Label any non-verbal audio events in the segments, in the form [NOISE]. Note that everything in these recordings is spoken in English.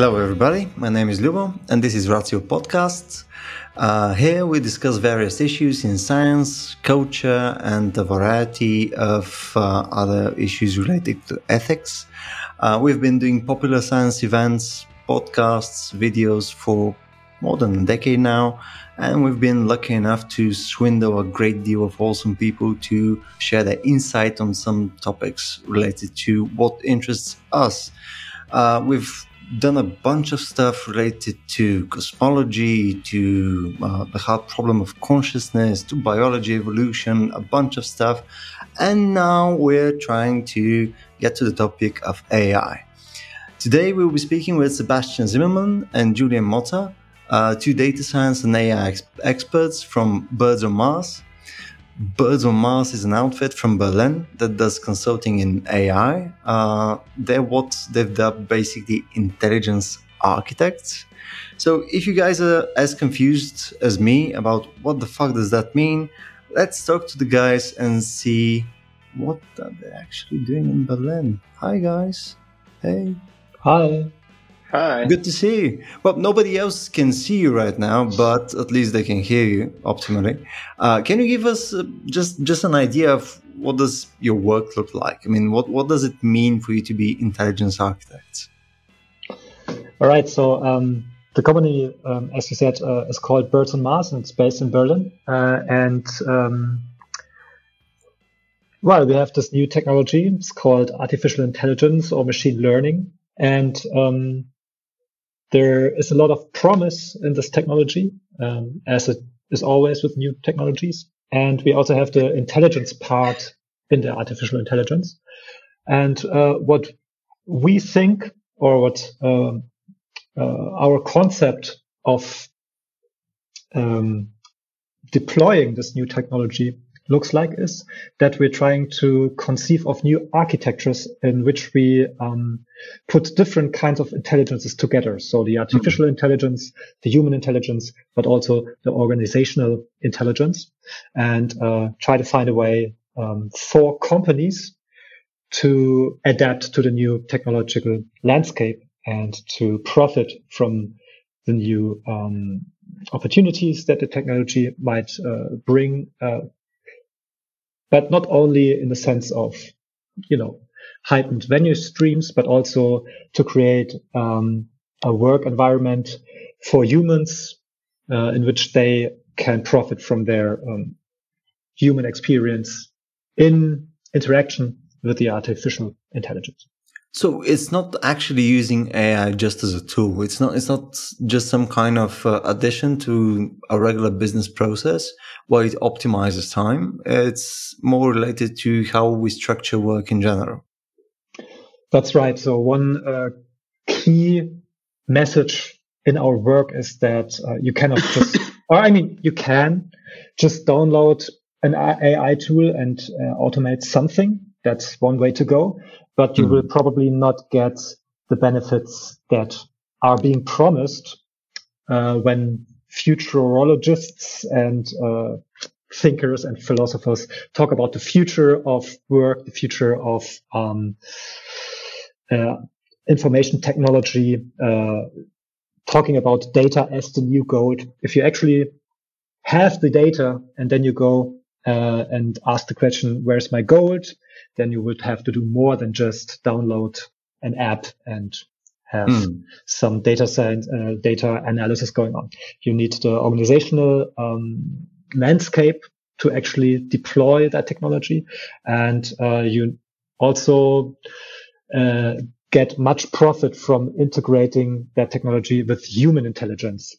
Hello, everybody. My name is Lubo, and this is Ratio Podcasts. Uh, here we discuss various issues in science, culture, and a variety of uh, other issues related to ethics. Uh, we've been doing popular science events, podcasts, videos for more than a decade now, and we've been lucky enough to swindle a great deal of awesome people to share their insight on some topics related to what interests us. Uh, we've done a bunch of stuff related to cosmology, to uh, the hard problem of consciousness, to biology, evolution, a bunch of stuff. And now we're trying to get to the topic of AI. Today we'll be speaking with Sebastian Zimmerman and Julian Motta, uh, two data science and AI ex- experts from Birds on Mars. Birds on Mars is an outfit from Berlin that does consulting in AI. Uh, they're what they've dubbed basically intelligence architects. So if you guys are as confused as me about what the fuck does that mean, let's talk to the guys and see what are they actually doing in Berlin. Hi guys. Hey. Hi. Hi. Good to see you. Well, nobody else can see you right now, but at least they can hear you optimally. Uh, can you give us uh, just just an idea of what does your work look like? I mean, what what does it mean for you to be intelligence architects? All right. So um, the company, um, as you said, uh, is called Birds on Mars, and it's based in Berlin. Uh, and um, well, we have this new technology. It's called artificial intelligence or machine learning, and um, there is a lot of promise in this technology, um, as it is always with new technologies. And we also have the intelligence part in the artificial intelligence. And uh, what we think, or what uh, uh, our concept of um, deploying this new technology looks like is that we're trying to conceive of new architectures in which we um, put different kinds of intelligences together. So the artificial mm-hmm. intelligence, the human intelligence, but also the organizational intelligence and uh, try to find a way um, for companies to adapt to the new technological landscape and to profit from the new um, opportunities that the technology might uh, bring uh, but not only in the sense of, you know, heightened venue streams, but also to create um, a work environment for humans uh, in which they can profit from their um, human experience in interaction with the artificial intelligence. So it's not actually using AI just as a tool. It's not. It's not just some kind of uh, addition to a regular business process where it optimizes time. It's more related to how we structure work in general. That's right. So one uh, key message in our work is that uh, you cannot just, [COUGHS] or I mean, you can just download an AI tool and uh, automate something. That's one way to go but you mm. will probably not get the benefits that are being promised uh, when futurologists and uh, thinkers and philosophers talk about the future of work, the future of um, uh, information technology, uh, talking about data as the new gold. If you actually have the data and then you go uh, and ask the question, where's my gold? Then you would have to do more than just download an app and have mm. some data science, uh, data analysis going on. You need the organizational um, landscape to actually deploy that technology, and uh, you also uh, get much profit from integrating that technology with human intelligence.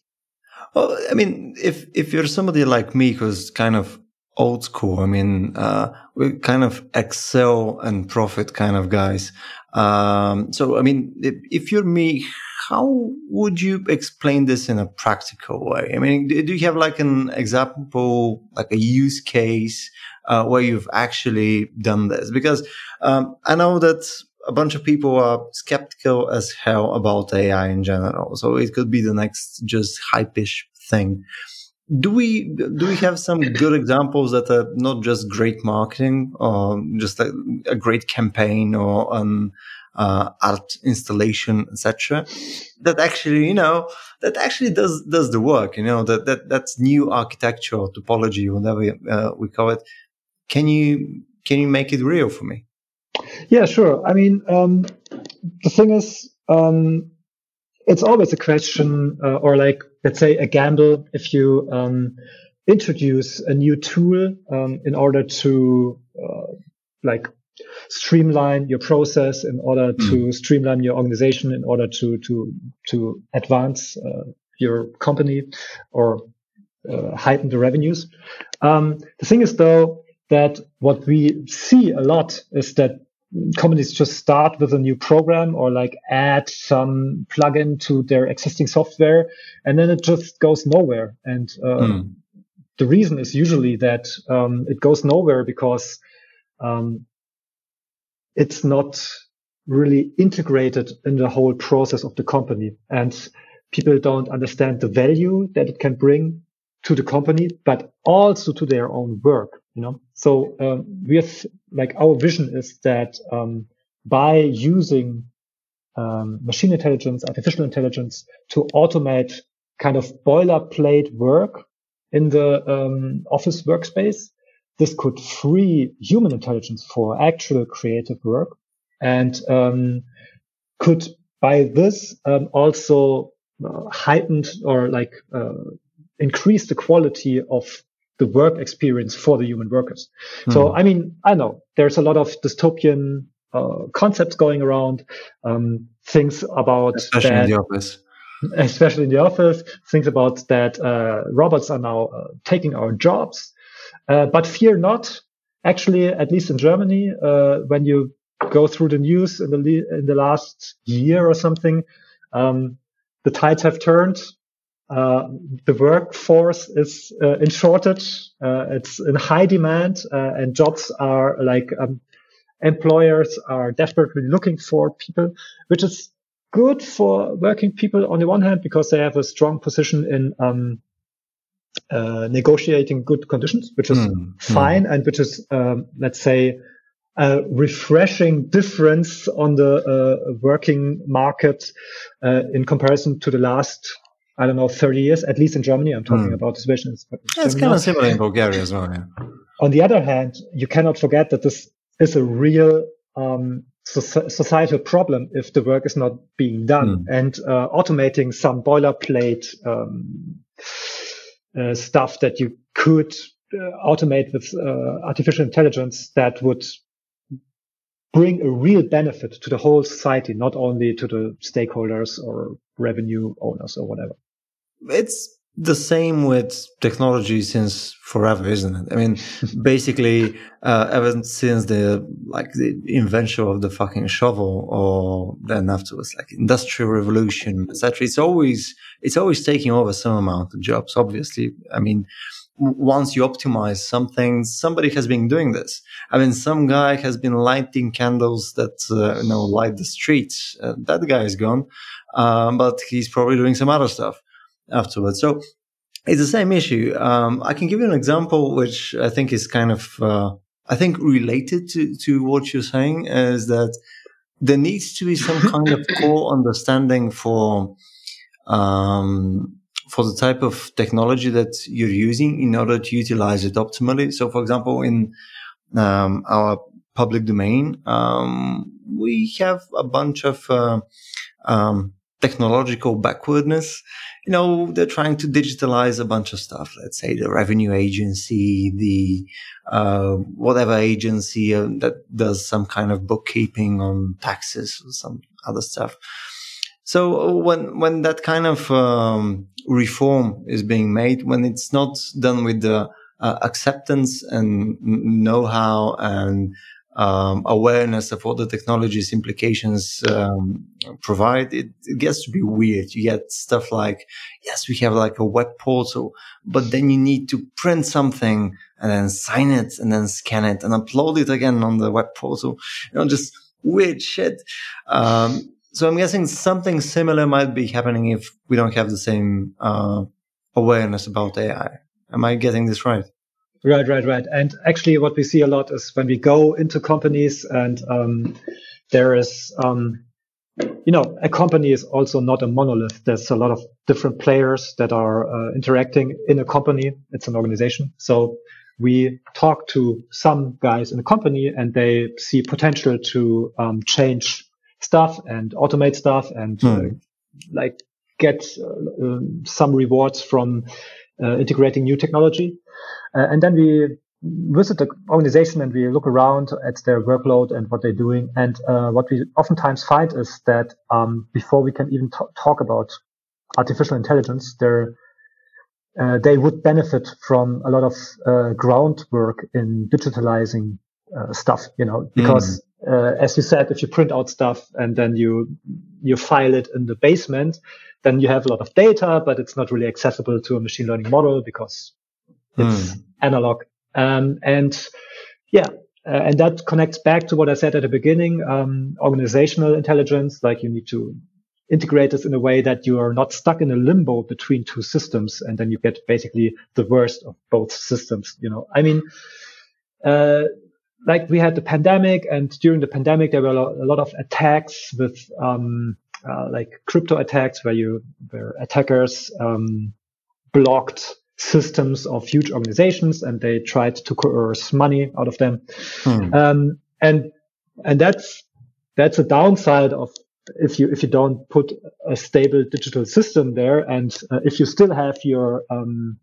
Well, I mean, if if you're somebody like me who's kind of old school. I mean, uh, we're kind of excel and profit kind of guys. Um, so, I mean, if, if, you're me, how would you explain this in a practical way? I mean, do, you have like an example, like a use case uh, where you've actually done this? Because um, I know that a bunch of people are skeptical as hell about AI in general. So it could be the next just hype-ish thing do we do we have some good examples that are not just great marketing or just a, a great campaign or an uh, art installation, etc. That actually, you know, that actually does does the work. You know, that that that's new architecture, topology, whatever uh, we call it. Can you can you make it real for me? Yeah, sure. I mean, um, the thing is, um, it's always a question, uh, or like let's say a gamble if you um, introduce a new tool um, in order to uh, like streamline your process in order mm. to streamline your organization in order to to to advance uh, your company or uh, heighten the revenues um, the thing is though that what we see a lot is that companies just start with a new program or like add some plugin to their existing software and then it just goes nowhere and mm. the reason is usually that um, it goes nowhere because um, it's not really integrated in the whole process of the company and people don't understand the value that it can bring to the company but also to their own work you know? So um, we have like our vision is that um, by using um, machine intelligence artificial intelligence to automate kind of boilerplate work in the um, office workspace this could free human intelligence for actual creative work and um, could by this um, also uh, heightened or like uh, increase the quality of the work experience for the human workers. Mm. So, hmm. I mean, I know there's a lot of dystopian uh, concepts going around, um, things about especially that, in the office, especially in the office, things about that uh, robots are now uh, taking our jobs. Uh, but fear not. Actually, at least in Germany, uh, when you go through the news in the in the last year or something, um, the tides have turned. Uh, the workforce is uh, in shortage. Uh, it's in high demand, uh, and jobs are like um, employers are desperately looking for people, which is good for working people on the one hand because they have a strong position in um, uh, negotiating good conditions, which is mm. fine, mm. and which is um, let's say a refreshing difference on the working market in comparison to the last I don't know, 30 years, at least in Germany. I'm talking mm. about the situation. Yeah, it's kind of similar in Bulgaria as well. Yeah. On the other hand, you cannot forget that this is a real um, societal problem if the work is not being done. Mm. And uh, automating some boilerplate um, uh, stuff that you could uh, automate with uh, artificial intelligence that would bring a real benefit to the whole society, not only to the stakeholders or revenue owners or whatever. It's the same with technology since forever, isn't it? I mean, [LAUGHS] basically, uh, ever since the like the invention of the fucking shovel, or then afterwards, like industrial revolution, etc. It's always it's always taking over some amount of jobs. Obviously, I mean, once you optimize something, somebody has been doing this. I mean, some guy has been lighting candles that uh, you know light the streets. Uh, that guy is gone, um, but he's probably doing some other stuff afterwards. So it's the same issue. Um, I can give you an example, which I think is kind of, uh, I think related to, to what you're saying is that there needs to be some kind of [LAUGHS] core understanding for, um, for the type of technology that you're using in order to utilize it optimally. So, for example, in um, our public domain, um, we have a bunch of uh, um, technological backwardness. You know, they're trying to digitalize a bunch of stuff. Let's say the revenue agency, the uh, whatever agency uh, that does some kind of bookkeeping on taxes or some other stuff. So when when that kind of um, reform is being made, when it's not done with the uh, acceptance and know-how and um, awareness of what the technology's implications um, provide, it, it, gets to be weird. You get stuff like, yes, we have like a web portal, but then you need to print something and then sign it and then scan it and upload it again on the web portal. You know, just weird shit. Um, so I'm guessing something similar might be happening if we don't have the same uh, awareness about AI. Am I getting this right? Right, right, right. And actually, what we see a lot is when we go into companies and um, there is, um, you know, a company is also not a monolith. There's a lot of different players that are uh, interacting in a company. It's an organization. So we talk to some guys in the company and they see potential to um, change stuff and automate stuff and hmm. uh, like get uh, um, some rewards from uh, integrating new technology. Uh, and then we visit the organization and we look around at their workload and what they're doing. And uh, what we oftentimes find is that um, before we can even t- talk about artificial intelligence, there uh, they would benefit from a lot of uh, groundwork in digitalizing uh, stuff, you know, because mm. as you said, if you print out stuff and then you you file it in the basement, then you have a lot of data, but it's not really accessible to a machine learning model because it's mm. analog. Um, and yeah, uh, and that connects back to what I said at the beginning, um, organizational intelligence, like you need to integrate this in a way that you are not stuck in a limbo between two systems. And then you get basically the worst of both systems. You know, I mean, uh, like we had the pandemic and during the pandemic, there were a lot of attacks with, um, uh, like crypto attacks where you, where attackers, um, blocked systems of huge organizations and they tried to coerce money out of them. Hmm. Um, and, and that's, that's a downside of if you, if you don't put a stable digital system there and uh, if you still have your, um,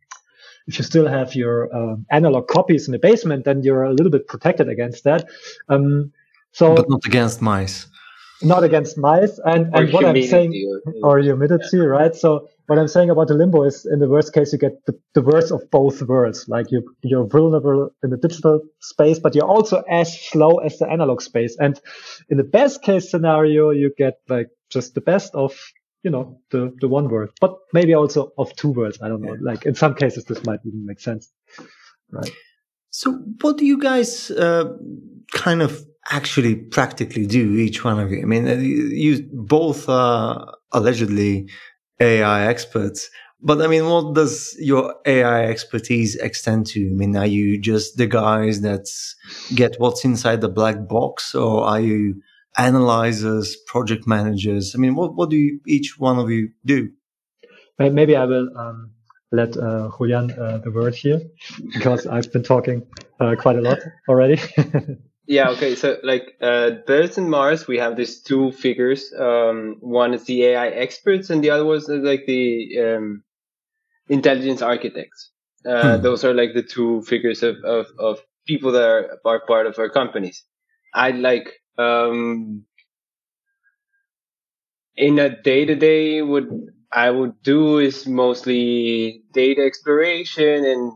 if you still have your uh, analog copies in the basement, then you're a little bit protected against that. Um, so, but not against mice. Not against mice, and, and what I'm saying, or, or humidity, yeah. right? So what I'm saying about the limbo is in the worst case, you get the, the worst of both worlds. Like you, you're vulnerable in the digital space, but you're also as slow as the analog space. And in the best case scenario, you get like just the best of, you know, the, the one world, but maybe also of two worlds. I don't know. Like in some cases, this might even make sense. Right. So what do you guys, uh, kind of actually practically do each one of you? I mean, uh, you both, uh, allegedly AI experts. But I mean, what does your AI expertise extend to? I mean, are you just the guys that get what's inside the black box, or are you analyzers, project managers? I mean, what what do you, each one of you do? Maybe I will um, let uh, Julian uh, the word here because I've been talking uh, quite a lot already. [LAUGHS] Yeah, okay. So like uh Birds and Mars, we have these two figures. Um one is the AI experts and the other was like the um intelligence architects. Uh hmm. those are like the two figures of, of, of people that are, are part of our companies. I like um in a day to day what I would do is mostly data exploration and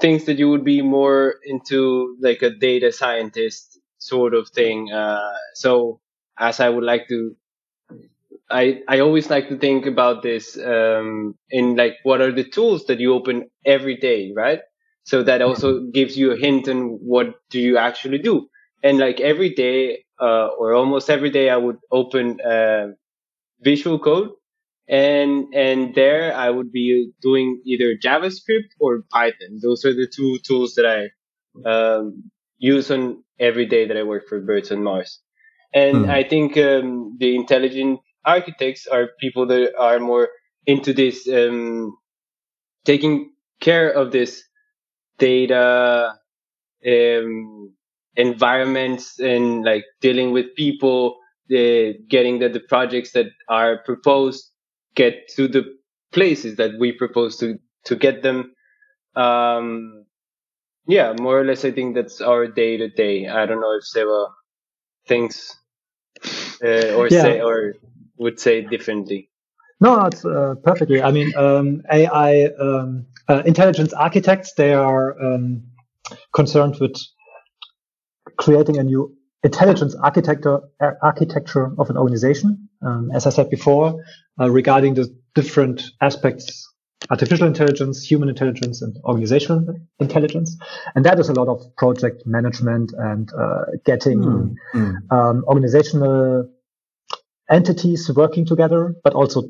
things that you would be more into like a data scientist sort of thing. Uh, so as I would like to, I, I always like to think about this, um, in like, what are the tools that you open every day, right? So that also gives you a hint on what do you actually do. And like every day, uh, or almost every day, I would open, uh, visual code and and there I would be doing either JavaScript or Python. Those are the two tools that I um, use on every day that I work for Birds and Mars. And hmm. I think um, the intelligent architects are people that are more into this, um, taking care of this data um, environments and like dealing with people, the, getting the, the projects that are proposed get to the places that we propose to to get them. Um, yeah, more or less, I think that's our day to day. I don't know if Seba thinks uh, or yeah. say or would say differently. No, it's uh, perfectly. I mean, um, AI um, uh, intelligence architects they are um, concerned with creating a new intelligence architecture architecture of an organization. Um, as I said before, uh, regarding the different aspects artificial intelligence, human intelligence, and organizational intelligence. And that is a lot of project management and uh, getting mm, mm. Um, organizational entities working together, but also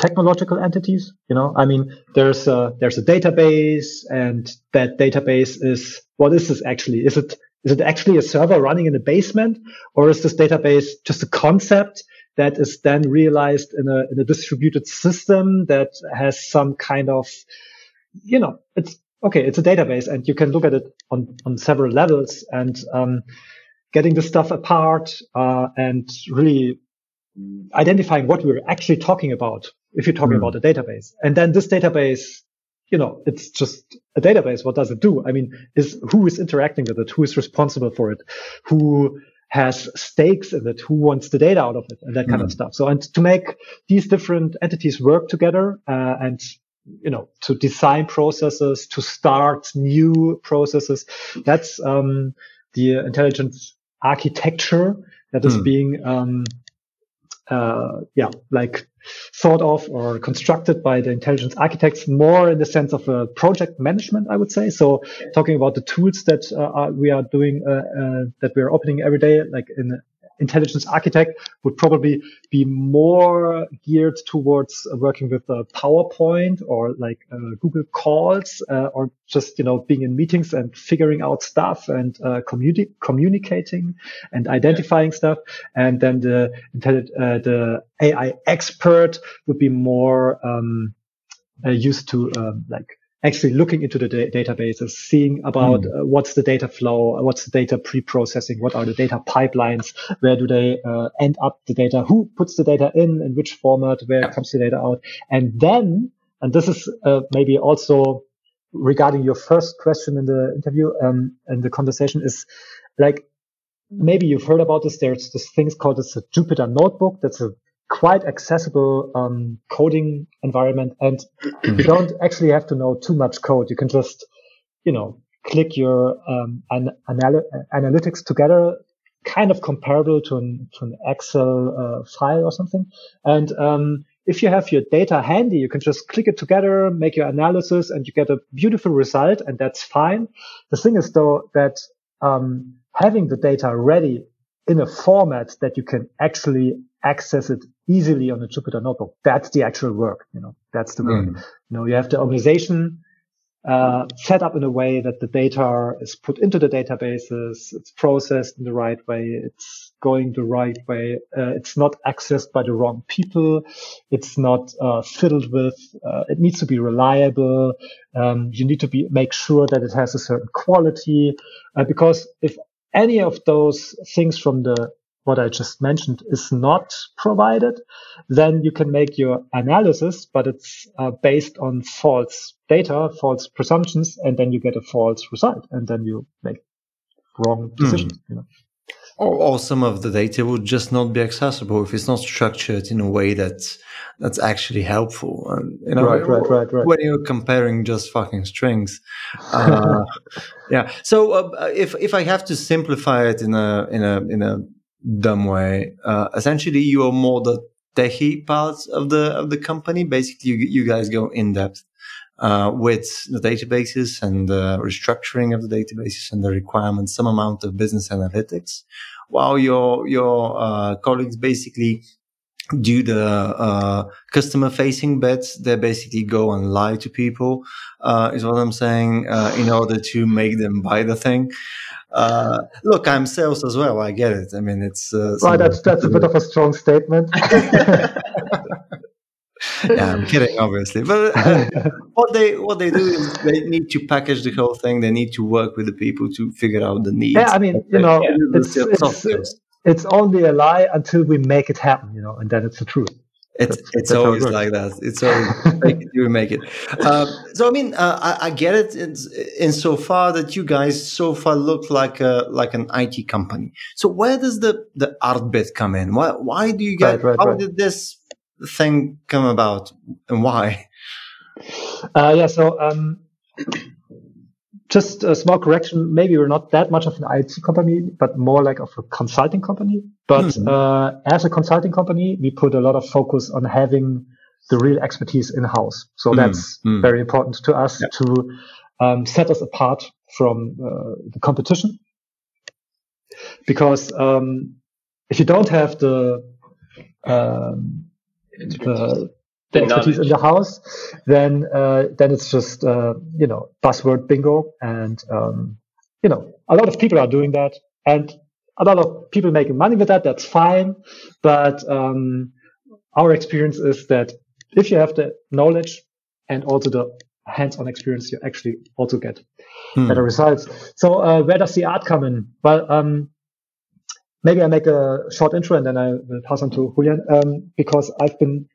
technological entities. You know, I mean, there's a, there's a database, and that database is what is this actually? Is it is it actually a server running in a basement or is this database just a concept that is then realized in a, in a distributed system that has some kind of, you know, it's okay. It's a database and you can look at it on, on several levels and, um, getting the stuff apart, uh, and really identifying what we're actually talking about if you're talking mm. about a database. And then this database, you know, it's just a database. What does it do? I mean, is who is interacting with it? Who is responsible for it? Who has stakes in it? Who wants the data out of it? And that kind mm. of stuff. So, and to make these different entities work together, uh, and you know, to design processes, to start new processes. That's um, the intelligence architecture that is mm. being um, uh, yeah, like thought of or constructed by the intelligence architects more in the sense of a project management, I would say. So talking about the tools that uh, are, we are doing, uh, uh that we're opening every day, like in intelligence architect would probably be more geared towards working with uh, PowerPoint or like uh, Google calls uh, or just, you know, being in meetings and figuring out stuff and uh, communi- communicating and identifying yeah. stuff. And then the, uh, the AI expert would be more um, uh, used to um, like actually looking into the da- databases, seeing about mm. uh, what's the data flow, what's the data pre-processing, what are the data pipelines, where do they uh, end up the data, who puts the data in, in which format, where yeah. comes the data out, and then, and this is uh, maybe also regarding your first question in the interview um, and the conversation is like maybe you've heard about this. There's this thing called this Jupyter Notebook. That's a quite accessible um, coding environment, and you don't actually have to know too much code. You can just, you know, click your um, an, anal- analytics together, kind of comparable to an to an Excel uh, file or something. And um, if you have your data handy, you can just click it together, make your analysis, and you get a beautiful result, and that's fine. The thing is, though, that um, having the data ready in a format that you can actually access it easily on a Jupyter notebook. That's the actual work. You know, that's the work. Mm. You know, you have the organization uh, set up in a way that the data is put into the databases. It's processed in the right way. It's going the right way. Uh, it's not accessed by the wrong people. It's not uh, filled with. Uh, it needs to be reliable. Um, you need to be make sure that it has a certain quality, uh, because if any of those things from the what I just mentioned is not provided, then you can make your analysis, but it's uh, based on false data, false presumptions, and then you get a false result, and then you make wrong hmm. decisions. Mm. You know? or, or, some of the data would just not be accessible if it's not structured in a way that's that's actually helpful. And, you know, right, right, right, right. When you're comparing just fucking strings, uh, [LAUGHS] yeah. So uh, if if I have to simplify it in a in a in a dumb way. Uh, essentially, you are more the techie parts of the of the company. Basically, you you guys go in depth uh, with the databases and the restructuring of the databases and the requirements, some amount of business analytics, while your your uh, colleagues basically do the uh, customer facing bets they basically go and lie to people uh, is what i'm saying uh, in order to make them buy the thing. Uh, look i'm sales as well i get it. I mean it's uh, right that's that's a bit of a strong statement. [LAUGHS] Yeah i'm kidding obviously. But uh, what they what they do is they need to package the whole thing. They need to work with the people to figure out the needs. Yeah i mean you know it's, it's, it's only a lie until we make it happen, you know, and then it's the truth. It's that's, it's that's always like that. It's always [LAUGHS] make it, you make it. Um, so I mean, uh, I, I, get it in, in so far that you guys so far look like a like an IT company. So where does the the art bit come in? Why why do you get? Right, right, how right. did this thing come about, and why? Uh, yeah. So um, just a small correction. Maybe we're not that much of an IT company, but more like of a consulting company. But mm-hmm. uh, as a consulting company, we put a lot of focus on having the real expertise in house. So mm-hmm. that's mm-hmm. very important to us yeah. to um, set us apart from uh, the competition. Because um, if you don't have the um, the the expertise in the house, then uh, then it's just uh, you know buzzword bingo, and um, you know, a lot of people are doing that and a lot of people making money with that. That's fine. But, um, our experience is that if you have the knowledge and also the hands-on experience, you actually also get hmm. better results. So, uh, where does the art come in? Well, um, maybe I make a short intro and then I will pass on to Julian, um, because I've been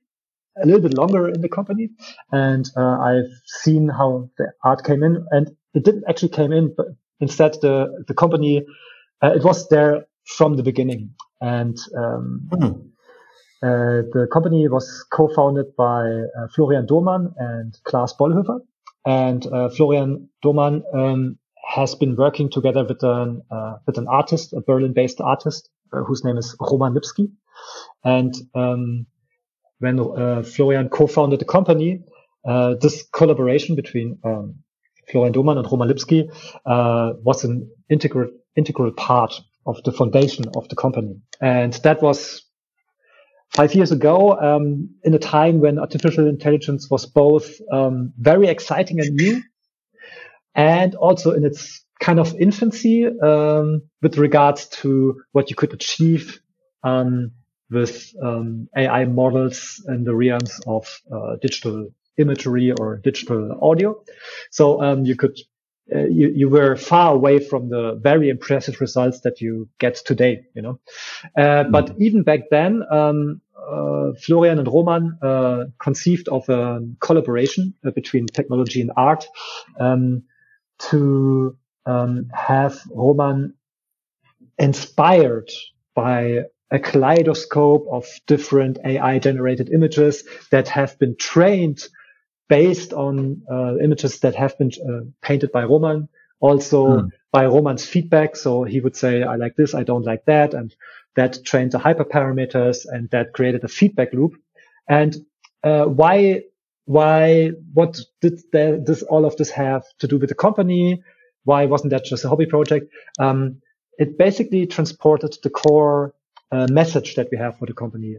a little bit longer in the company and uh, I've seen how the art came in and it didn't actually came in, but instead the, the company, uh, it was there from the beginning. And, um, mm. uh, the company was co-founded by uh, Florian Dohmann and Klaas Bollhoefer. And, uh, Florian Dohmann, um, has been working together with an, uh, with an artist, a Berlin based artist, whose name is Roman Lipski, And, um, when uh, Florian co-founded the company, uh, this collaboration between um, Florian Dohmann and Roman Lipski uh, was an integral integral part of the foundation of the company, and that was five years ago, um, in a time when artificial intelligence was both um, very exciting and new, and also in its kind of infancy um, with regards to what you could achieve um, with um, AI models in the realms of uh, digital imagery or digital audio. So um, you could uh, you, you were far away from the very impressive results that you get today, you know. Uh, mm. But even back then, um, uh, Florian and Roman uh, conceived of a collaboration uh, between technology and art um, to um, have Roman inspired by a kaleidoscope of different AI generated images that have been trained based on uh, images that have been uh, painted by Roman, also hmm. by Roman's feedback. So he would say, I like this, I don't like that. And that trained the hyperparameters and that created a feedback loop. And uh, why, why, what did the, this, all of this have to do with the company? Why wasn't that just a hobby project? Um, it basically transported the core message that we have for the company,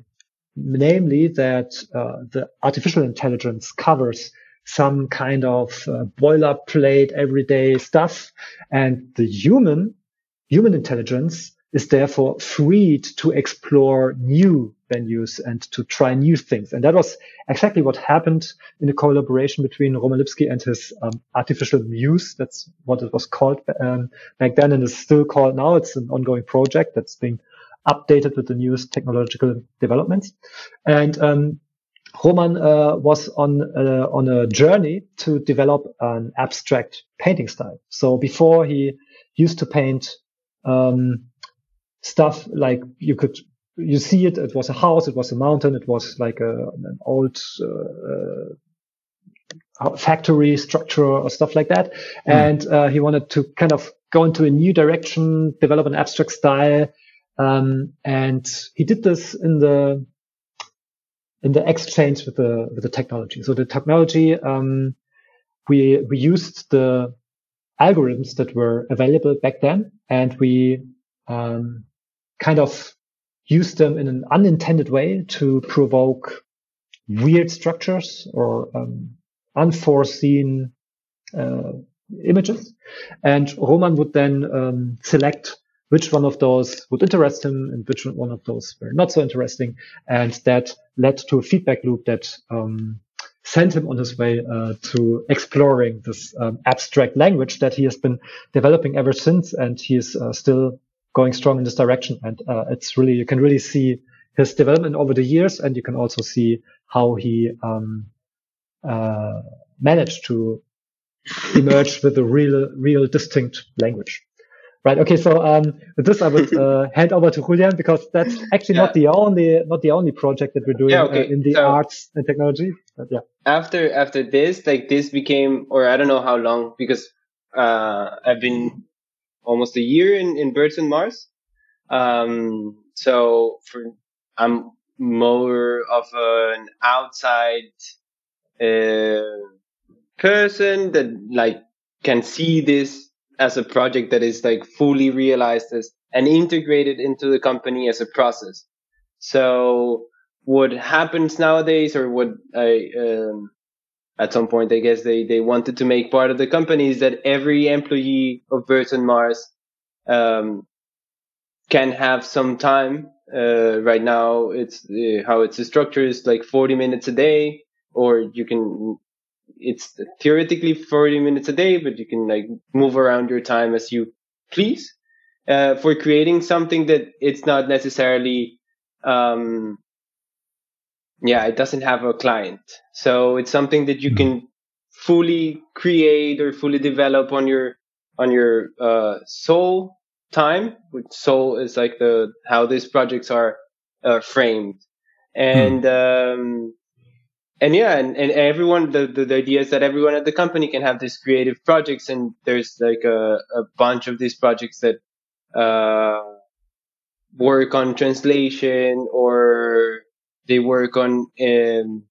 namely that uh, the artificial intelligence covers some kind of uh, boilerplate everyday stuff, and the human human intelligence is therefore freed to explore new venues and to try new things. And that was exactly what happened in the collaboration between Roman Lipski and his um, artificial muse. That's what it was called um, back then and is still called now. It's an ongoing project that's being updated with the newest technological developments. And um, Roman uh, was on uh, on a journey to develop an abstract painting style. So before he used to paint um, stuff like you could you see it. It was a house. It was a mountain. It was like a, an old uh, uh factory structure or stuff like that. Mm. And uh, he wanted to kind of go into a new direction, develop an abstract style, um, and he did this in the in the exchange with the with the technology. So the technology um, we we used the algorithms that were available back then, and we um, kind of used them in an unintended way to provoke weird structures or um, unforeseen uh, images. And Roman would then um, select which one of those would interest him and which one of those were not so interesting. And that led to a feedback loop that um, sent him on his way uh, to exploring this um, abstract language that he has been developing ever since. And he is uh, still going strong in this direction. And uh, it's really, you can really see his development over the years. And you can also see how he um, uh, managed to emerge with a real, real distinct language. Right. Okay. So um, with this, I would [LAUGHS] uh, hand over to Julian because that's actually yeah. not the only not the only project that we're doing yeah, okay. uh, in the so arts and technology. But yeah. After after this, like this became, or I don't know how long, because uh, I've been almost a year in in Birds and Mars. Um, so for I'm more of an outside uh, person that like can see this as a project that is like fully realized as and integrated into the company as a process. So what happens nowadays or what I, um, at some point, I guess they, they wanted to make part of the company is that every employee of Birds on Mars, um, can have some time. Uh, right now, it's uh, how it's structured is like 40 minutes a day, or you can, it's theoretically 40 minutes a day, but you can like move around your time as you please, uh, for creating something that it's not necessarily, um, yeah, it doesn't have a client. So it's something that you hmm. can fully create or fully develop on your on your uh, soul time. Which soul is like the how these projects are uh, framed, and mm. um, and yeah, and, and everyone the, the, the idea is that everyone at the company can have these creative projects, and there's like a, a bunch of these projects that uh, work on translation or they work on um,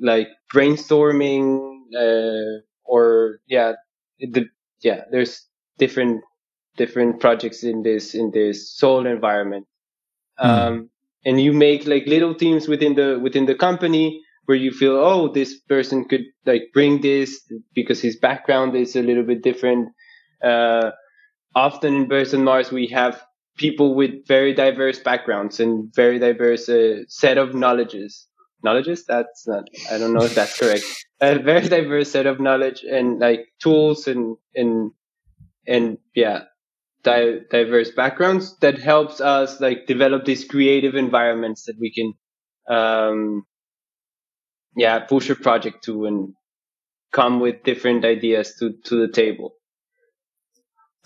like brainstorming uh, or yeah the yeah there's different different projects in this in this soul environment mm. um, and you make like little teams within the within the company where you feel oh this person could like bring this because his background is a little bit different uh, often in Birds on Mars we have people with very diverse backgrounds and very diverse uh, set of knowledges. Knowledges? That's not. I don't know if that's correct. [LAUGHS] A very diverse set of knowledge and like tools and and and yeah, di- diverse backgrounds that helps us like develop these creative environments that we can, um, yeah, push a project to and come with different ideas to to the table.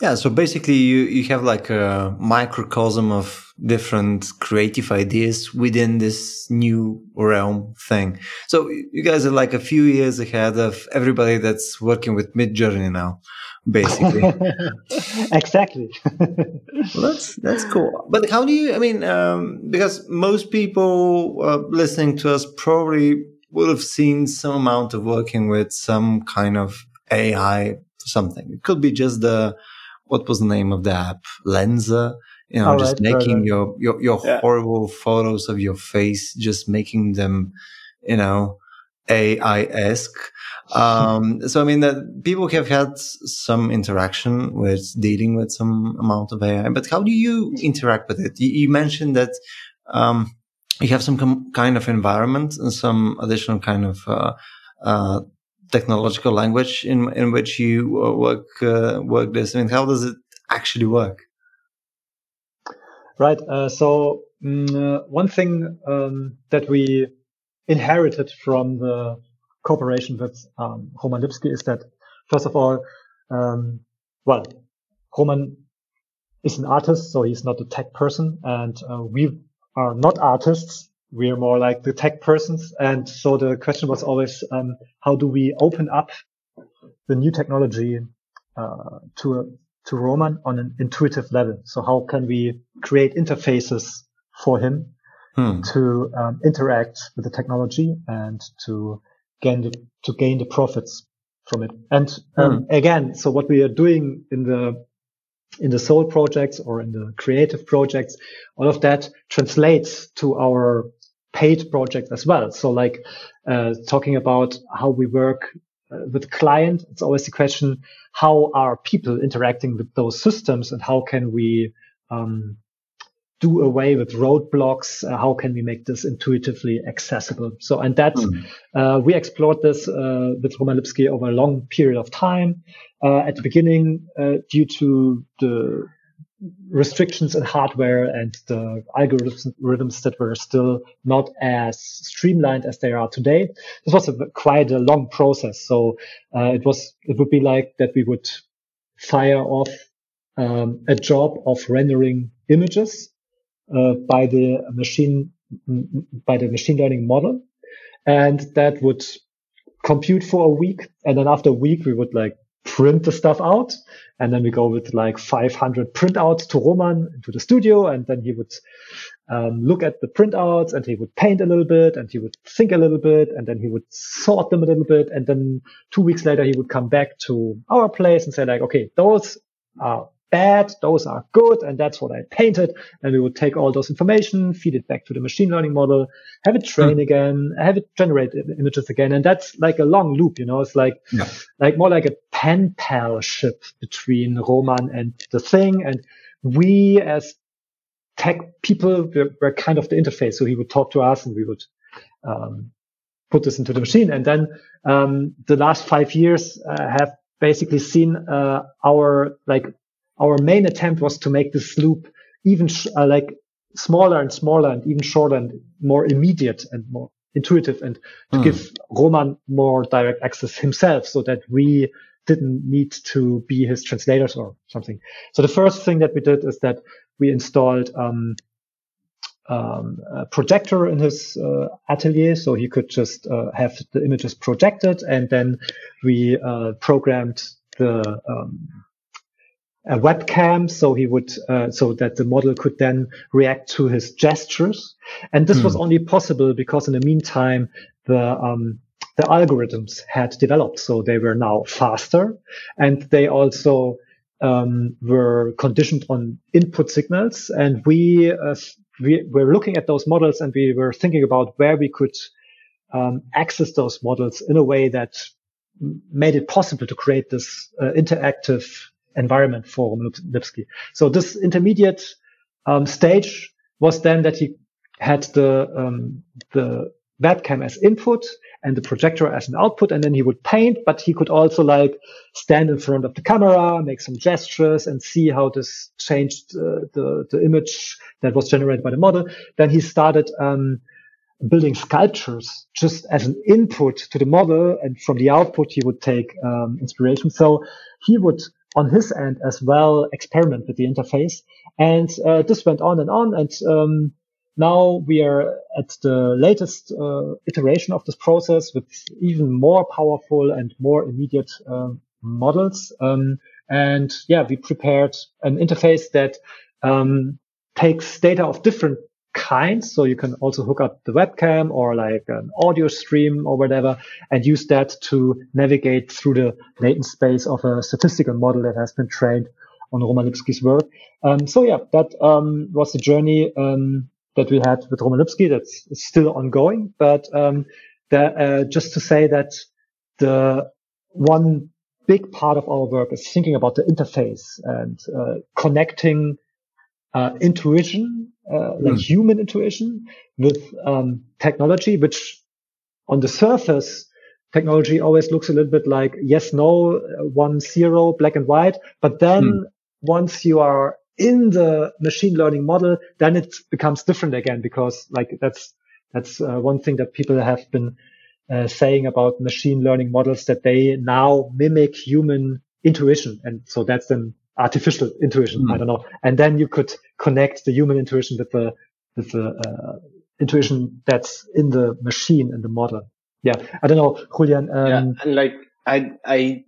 Yeah, so basically you, you have like a microcosm of different creative ideas within this new realm thing. So you guys are like a few years ahead of everybody that's working with Midjourney now, basically. [LAUGHS] exactly. [LAUGHS] well, that's, that's cool. But how do you, I mean, um, because most people uh, listening to us probably would have seen some amount of working with some kind of AI something. It could be just the, what was the name of the app? Lensa. You know, All just right, making right. your your your yeah. horrible photos of your face, just making them, you know, AI esque. Um, [LAUGHS] so I mean that people have had some interaction with dealing with some amount of AI, but how do you interact with it? You, you mentioned that um, you have some com- kind of environment and some additional kind of uh, uh, technological language in in which you uh, work uh, work this? I mean, how does it actually work? Right. Uh, so um, one thing um, that we inherited from the cooperation with um, Roman Lipski is that first of all, um, well, Roman is an artist, so he's not a tech person, and uh, we are not artists we're more like the tech persons. And so the question was always, um, how do we open up the new technology uh, to a, to Roman on an intuitive level? So how can we create interfaces for him hmm. to um, interact with the technology and to gain the, to gain the profits from it? And um, hmm. again, so what we are doing in the in the soul projects or in the creative projects, all of that translates to our paid project as well. So like uh, talking about how we work uh, with client, it's always the question, how are people interacting with those systems and how can we um, do away with roadblocks? Uh, how can we make this intuitively accessible? So, and that, mm. uh, we explored this, uh, with Roman Lipski over a long period of time. Uh, at the beginning, uh, due to the restrictions in hardware and the algorithms that were still not as streamlined as they are today. This was a, quite a long process. So uh, it was it would be like that we would fire off um, a job of rendering images uh, by the machine by the machine learning model, and that would compute for a week, and then after a week we would like print the stuff out. And then we go with like 500 printouts to Roman into the studio. And then he would um, look at the printouts and he would paint a little bit and he would think a little bit and then he would sort them a little bit. And then two weeks later, he would come back to our place and say like, okay, those are bad, those are good, and that's what I painted. And we would take all those information, feed it back to the machine learning model, have it train mm. again, have it generate images again. And that's like a long loop, you know, it's like, yeah. like more like a pen pal ship between Roman and the thing. And we as tech people were, were kind of the interface. So he would talk to us and we would, um, put this into the machine. And then, um, the last five years uh, have basically seen, uh, our like our main attempt was to make this loop even uh, like smaller and smaller and even shorter and more immediate and more intuitive and to mm. give Roman more direct access himself so that we didn't need to be his translators or something. So the first thing that we did is that we installed um, um, a projector in his uh, atelier, so he could just uh, have the images projected, and then we uh, programmed the um, a webcam so he would uh, so that the model could then react to his gestures. And this was hmm. only possible because in the meantime the um, the algorithms had developed. So they were now faster and they also um, were conditioned on input signals. And we uh, we were looking at those models and we were thinking about where we could um, access those models in a way that made it possible to create this uh, interactive environment for Lipski. So this intermediate um, stage was then that he had the um, the webcam as input and the projector as an output, and then he would paint. But he could also like stand in front of the camera, make some gestures, and see how this changed uh, the the image that was generated by the model. Then he started. Um, building sculptures just as an input to the model and from the output he would take um, inspiration so he would on his end as well experiment with the interface. And uh, this went on and on. And um, now we are at the latest uh, iteration of this process with even more powerful and more immediate uh, models. Um, and yeah, we prepared an interface that um, takes data of different kinds. So you can also hook up the webcam or like an audio stream or whatever and use that to navigate through the latent space of a statistical model that has been trained on Roman Lipski's work. Um, so yeah, that um, was the journey um, that we had with Roman Lipski. That's still ongoing, but um, uh, just to say that the one big part of our work is thinking about the interface and uh, connecting uh, intuition, uh, like mm. human intuition with um, technology, which on the surface, technology always looks a little bit like yes, no, uh, one, zero, black and white. But then mm. once you are in the machine learning model, then it becomes different again because like that's, that's uh, one thing that people have been uh, saying about machine learning models that they now mimic human intuition. And so that's then artificial intuition. Mm. I don't know. And then you could connect the human intuition with the with the uh, intuition that's in the machine in the model. Yeah, I don't know, Julian. Um, yeah, and like I I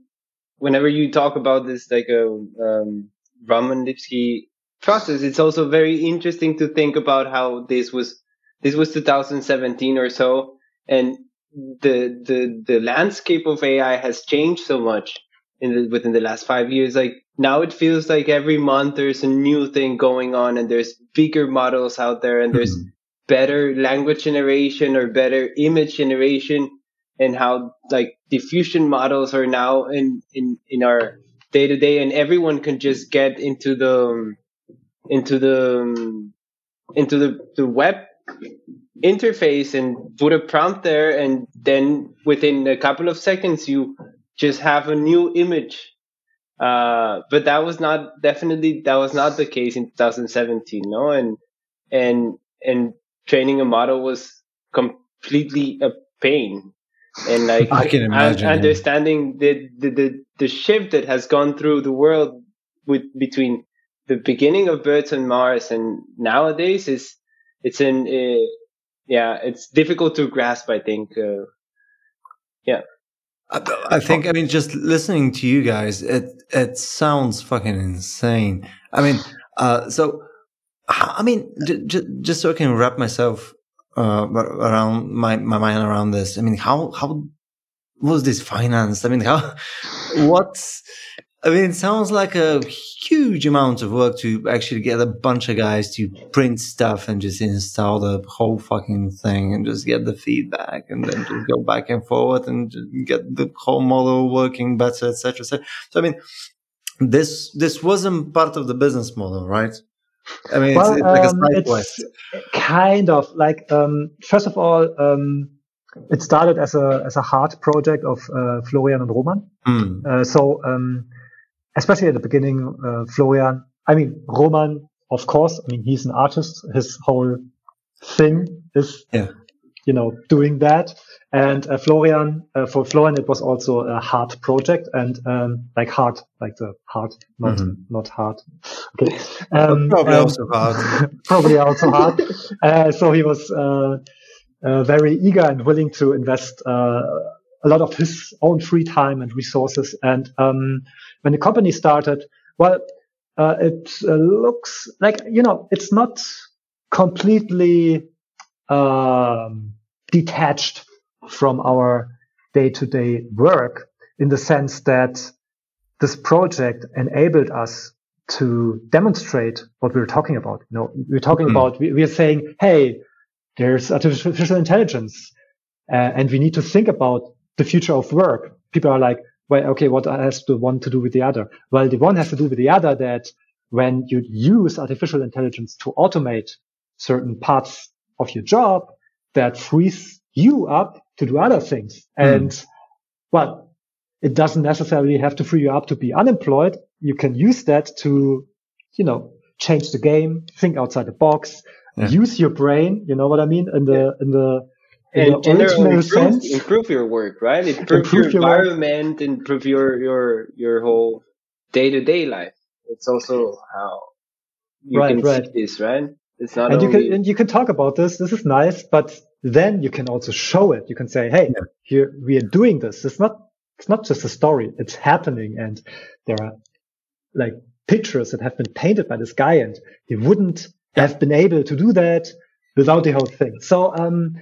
whenever you talk about this like a um, Roman Lipski process, it's also very interesting to think about how this was this was 2017 or so, and the the the landscape of AI has changed so much in the, within the last five years. Like now it feels like every month there's a new thing going on and there's bigger models out there and there's mm-hmm. better language generation or better image generation and how like diffusion models are now in, in, in our day to day and everyone can just get into the, into the, into the, the web interface and put a prompt there and then within a couple of seconds you just have a new image. Uh, but that was not definitely that was not the case in 2017, no, and and and training a model was completely a pain, and like I can imagine understanding the, the the the shift that has gone through the world with between the beginning of Birds on Mars and nowadays is it's in uh, yeah it's difficult to grasp I think uh, yeah I think, I mean, just listening to you guys, it, it sounds fucking insane. I mean, uh, so, I mean, j- j- just so I can wrap myself, uh, around my, my mind around this. I mean, how, how was this financed? I mean, how, [LAUGHS] what's, I mean, it sounds like a huge amount of work to actually get a bunch of guys to print stuff and just install the whole fucking thing and just get the feedback and then just go back and forward and get the whole model working better, etc., etc. So, I mean, this this wasn't part of the business model, right? I mean, well, it's, it's like um, a side It's kind of like um, first of all. Um, it started as a as a heart project of uh, Florian and Roman. Mm. Uh, so um, especially at the beginning, uh, Florian, I mean, Roman, of course, I mean, he's an artist. His whole thing is, yeah. you know, doing that. And uh, Florian, uh, for Florian, it was also a hard project and, um, like hard, like the hard, not, mm-hmm. not heart. Okay. Um, [LAUGHS] probably um, also hard. [LAUGHS] probably also hard. [LAUGHS] Uh, so he was, uh, uh, very eager and willing to invest, uh, a lot of his own free time and resources. And, um, when the company started, well, uh, it uh, looks like, you know, it's not completely um, detached from our day to day work in the sense that this project enabled us to demonstrate what we were talking about. You know, we're talking mm-hmm. about, we, we, are saying, hey, there's artificial intelligence uh, and we need to think about the future of work. People are like, well, okay, what has the one to do with the other? Well, the one has to do with the other that when you use artificial intelligence to automate certain parts of your job, that frees you up to do other things. Mm. And well, it doesn't necessarily have to free you up to be unemployed. You can use that to, you know, change the game, think outside the box, yeah. use your brain. You know what I mean? In the, yeah. in the, and generally improve, improve, your work, right? Improve, improve your, your environment, work. improve your your your whole day to day life. It's also how you right, can right. see this, right? It's not and only... you can and you can talk about this. This is nice, but then you can also show it. You can say, "Hey, yeah. here we are doing this. It's not it's not just a story. It's happening, and there are like pictures that have been painted by this guy, and he wouldn't have been able to do that without the whole thing." So um,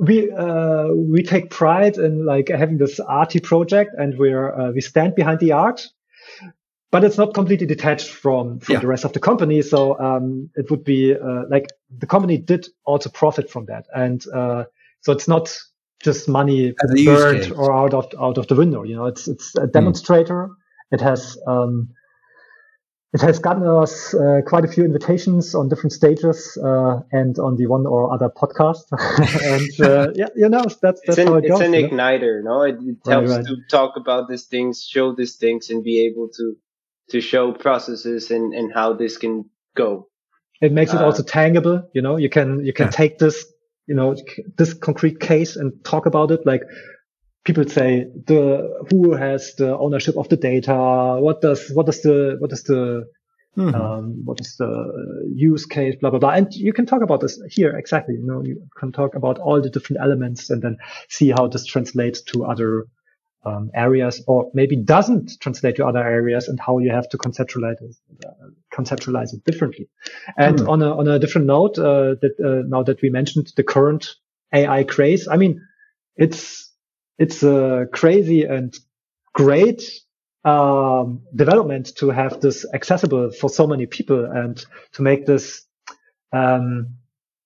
we uh, we take pride in like having this arty project, and we're uh, we stand behind the art, but it's not completely detached from from yeah. the rest of the company. So um, it would be uh, like the company did also profit from that, and uh, so it's not just money burned or out of out of the window. You know, it's it's a hmm. demonstrator. Mm. It has um, it has gotten us uh, quite a few invitations on different stages uh, and on the one or other podcast. [LAUGHS] and uh, yeah, you know, that's, that's an, how it it's goes. It's an igniter, no? It, it helps right, right. to talk about these things, show these things, and be able to to show processes and, and how this can go. It makes it uh, also tangible. You know, you can you can yeah. take this, you know, this concrete case and talk about it like people say the who has the ownership of the data what does what does the what is the mm-hmm. um, what is the use case blah blah blah and you can talk about this here exactly you know you can talk about all the different elements and then see how this translates to other um, areas or maybe doesn't translate to other areas and how you have to conceptualize it, uh, conceptualize it differently and mm-hmm. on a on a different note uh, that uh, now that we mentioned the current AI craze I mean it's it's a crazy and great um, development to have this accessible for so many people and to make this, um,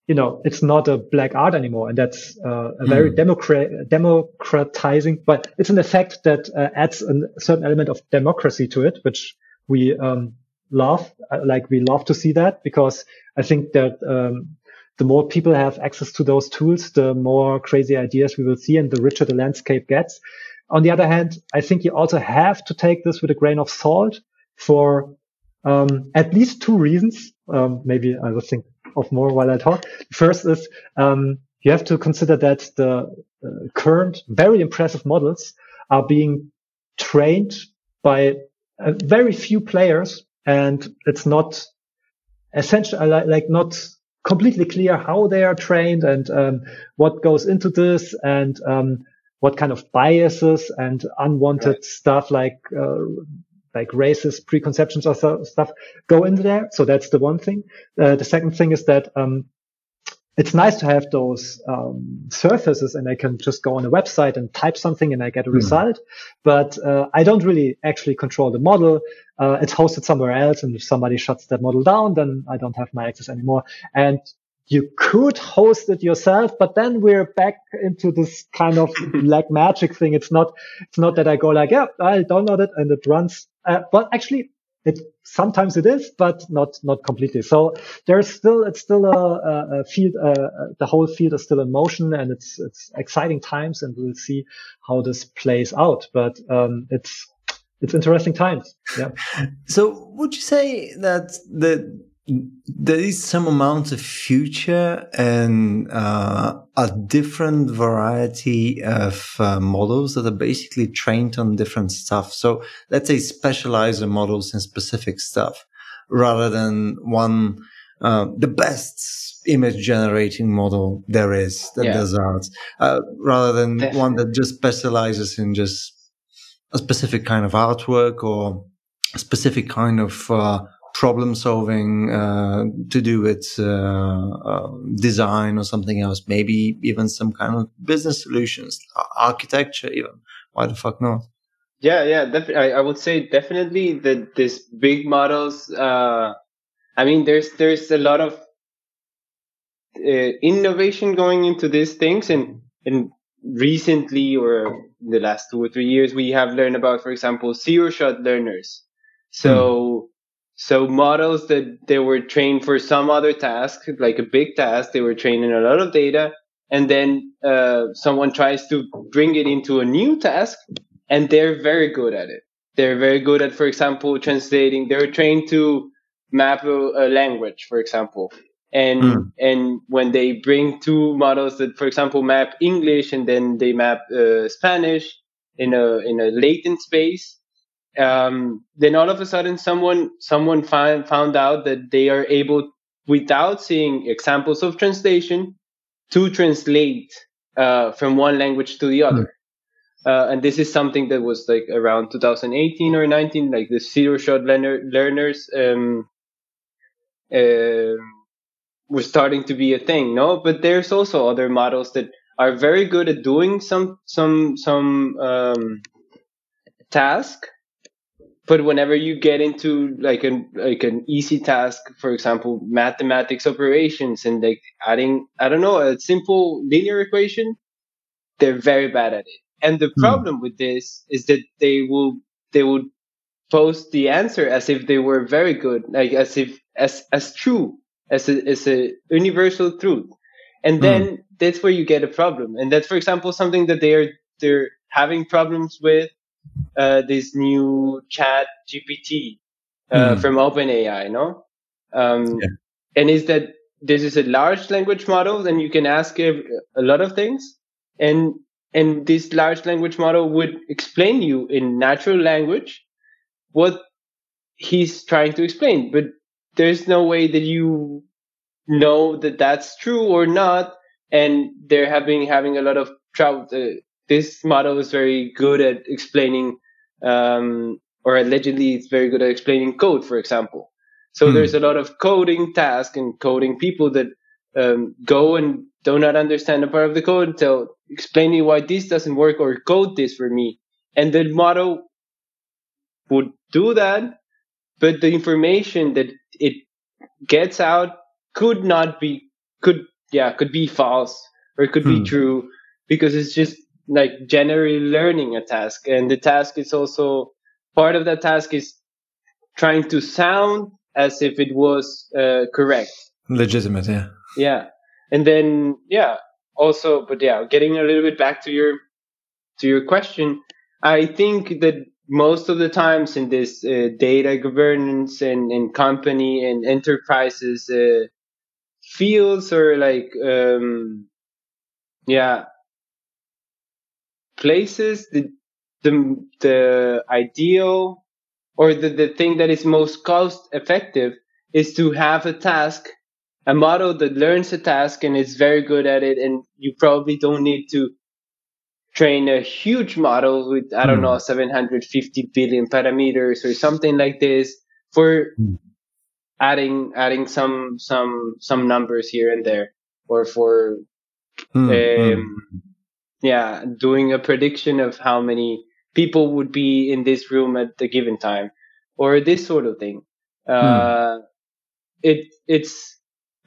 you know, it's not a black art anymore. And that's uh, a very mm. democrat- democratizing, but it's an effect that uh, adds a certain element of democracy to it, which we um, love. Uh, like we love to see that because I think that um, the more people have access to those tools, the more crazy ideas we will see and the richer the landscape gets. On the other hand, I think you also have to take this with a grain of salt for um, at least two reasons. Um, maybe I will think of more while I talk. First is um, you have to consider that the uh, current very impressive models are being trained by uh, very few players, and it's not essential, like, like not completely clear how they are trained and um, what goes into this and um, what kind of biases and unwanted right. stuff like uh, like racist preconceptions or so, stuff go into there. So that's the one thing. Uh, the second thing is that um, it's nice to have those um, surfaces and I can just go on a website and type something and I get a mm. result. But uh, I don't really actually control the model. Uh, it's hosted somewhere else. And if somebody shuts that model down, then I don't have my access anymore. And you could host it yourself, but then we're back into this kind of [LAUGHS] black magic thing. It's not, it's not that I go like, yeah, I'll download it and it runs. Uh, but actually it sometimes it is, but not not completely. So there's still it's still a, a field. Uh, the whole field is still in motion, and it's it's exciting times, and we'll see how this plays out. But um, it's it's interesting times. Yeah. [LAUGHS] So would you say that the there is some amount of future and uh, a different variety of uh, models that are basically trained on different stuff. So let's say specializer models in specific stuff rather than one, uh, the best image generating model there is that yeah. does art, uh, rather than Definitely. one that just specializes in just a specific kind of artwork or a specific kind of uh, problem solving uh, to do with uh, uh, design or something else, maybe even some kind of business solutions, architecture, even. Why the fuck not? Yeah, yeah, def- I, I would say definitely that these big models. Uh, I mean, there's there's a lot of uh, innovation going into these things, and and recently or the last two or three years, we have learned about, for example, zero shot learners. So. Hmm so models that they were trained for some other task, like a big task, they were trained in a lot of data, and then uh, someone tries to bring it into a new task, and they're very good at it. They're very good at, for example, translating. They're trained to map a, a language, for example, and mm. and when they bring two models that, for example, map English and then they map uh, Spanish in a in a latent space, um, then all of a sudden someone someone find, found out that they are able without seeing examples of translation to translate uh, from one language to the other mm. uh, and this is something that was like around 2018 or 19 like the zero shot learner, learners um, uh, were starting to be a thing no but there's also other models that are very good at doing some some some um, task but whenever you get into like an like an easy task for example mathematics operations and like adding i don't know a simple linear equation they're very bad at it and the mm. problem with this is that they will they would post the answer as if they were very good like as if as as true as a, as a universal truth and then mm. that's where you get a problem and that's for example something that they are they're having problems with uh, this new chat GPT uh, mm. from OpenAI, no? Um, yeah. And is that this is a large language model, and you can ask a, a lot of things, and and this large language model would explain you in natural language what he's trying to explain, but there's no way that you know that that's true or not, and they're having having a lot of trouble. Uh, this model is very good at explaining, um, or allegedly it's very good at explaining code, for example. So hmm. there's a lot of coding tasks and coding people that um, go and do not understand a part of the code until explaining why this doesn't work or code this for me. And the model would do that, but the information that it gets out could not be, could, yeah, could be false or it could hmm. be true because it's just like generally learning a task. And the task is also part of that task is trying to sound as if it was uh, correct. Legitimate yeah. Yeah. And then yeah also but yeah getting a little bit back to your to your question i think that most of the times in this uh, data governance and, and company and enterprises uh, fields or like um, yeah places the the, the ideal or the, the thing that is most cost effective is to have a task a model that learns a task and is very good at it and you probably don't need to train a huge model with i don't mm. know 750 billion parameters or something like this for mm. adding adding some some some numbers here and there or for Mm, um, yeah, doing a prediction of how many people would be in this room at the given time, or this sort of thing. Uh, it it's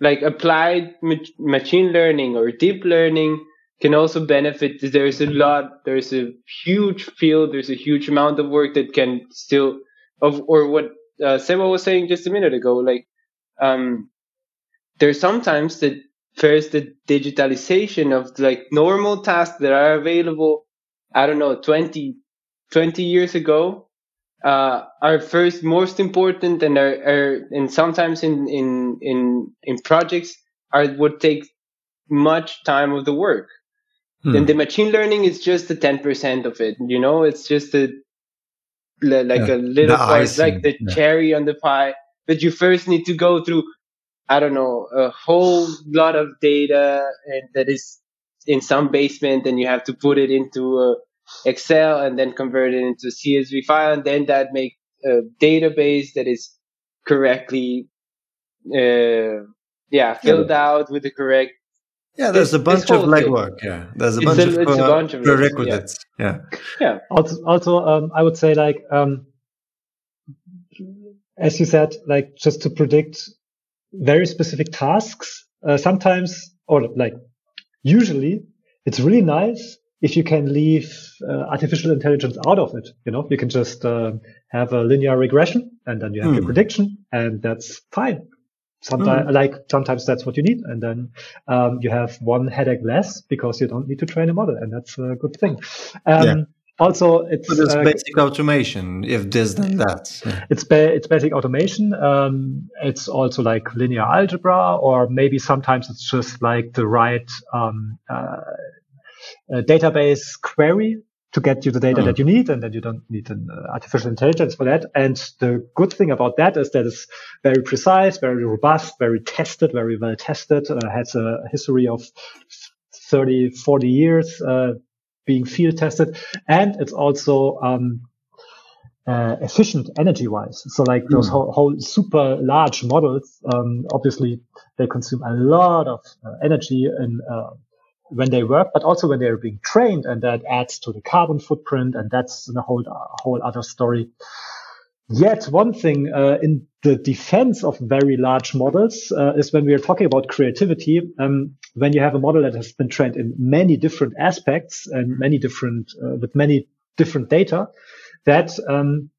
like applied ma- machine learning or deep learning can also benefit. There's a lot. There's a huge field. There's a huge amount of work that can still of or what uh, Seba was saying just a minute ago. Like um, there's sometimes that first the digitalization of like normal tasks that are available i don't know 20 20 years ago uh, are first most important and are, are and sometimes in in in in projects are would take much time of the work. Hmm. and the machine learning is just the 10% of it you know? It's just a like Yeah, a little part like the yeah. cherry on the pie but you first need to go through i don't know a whole lot of data and that is in some basement and you have to put it into a excel and then convert it into csv file and then that make a database that is correctly uh, yeah filled out with the correct Yeah, there's a bunch of whole thing. legwork. Yeah, there's a It's bunch a- of it's a uh, bunch of it, yeah. prerequisites. Yeah. yeah Also, also, um, I would say like, um, as you said, like just to predict very specific tasks. Uh, sometimes, or like usually, it's really nice if you can leave uh, artificial intelligence out of it. You know, you can just uh, have a linear regression, and then you have your Hmm. prediction, and that's fine. Sometimes, like sometimes that's what you need, and then um, you have one headache less because you don't need to train a model, and that's a good thing. Um, Yeah. Also, it's it's uh, basic automation. If this, then that. Yeah. it's ba- it's basic automation. Um, it's also like linear algebra, or maybe sometimes it's just like the right um, uh, uh, database query to get you the data Hmm. that you need, and then you don't need an uh, artificial intelligence for that. And the good thing about that is that it's very precise, very robust, very tested, very well tested. Uh, has a history of 30, 40 years uh, being field tested, and it's also um, uh, efficient energy wise. So like those Mm. whole, whole super large models, um, obviously they consume a lot of uh, energy in, uh, when they work, but also when they're being trained and that adds to the carbon footprint. And that's a whole, a whole other story. Yet one thing uh, in the defense of very large models uh, is when we are talking about creativity, um, when you have a model that has been trained in many different aspects and many different, uh, with many different data, that um,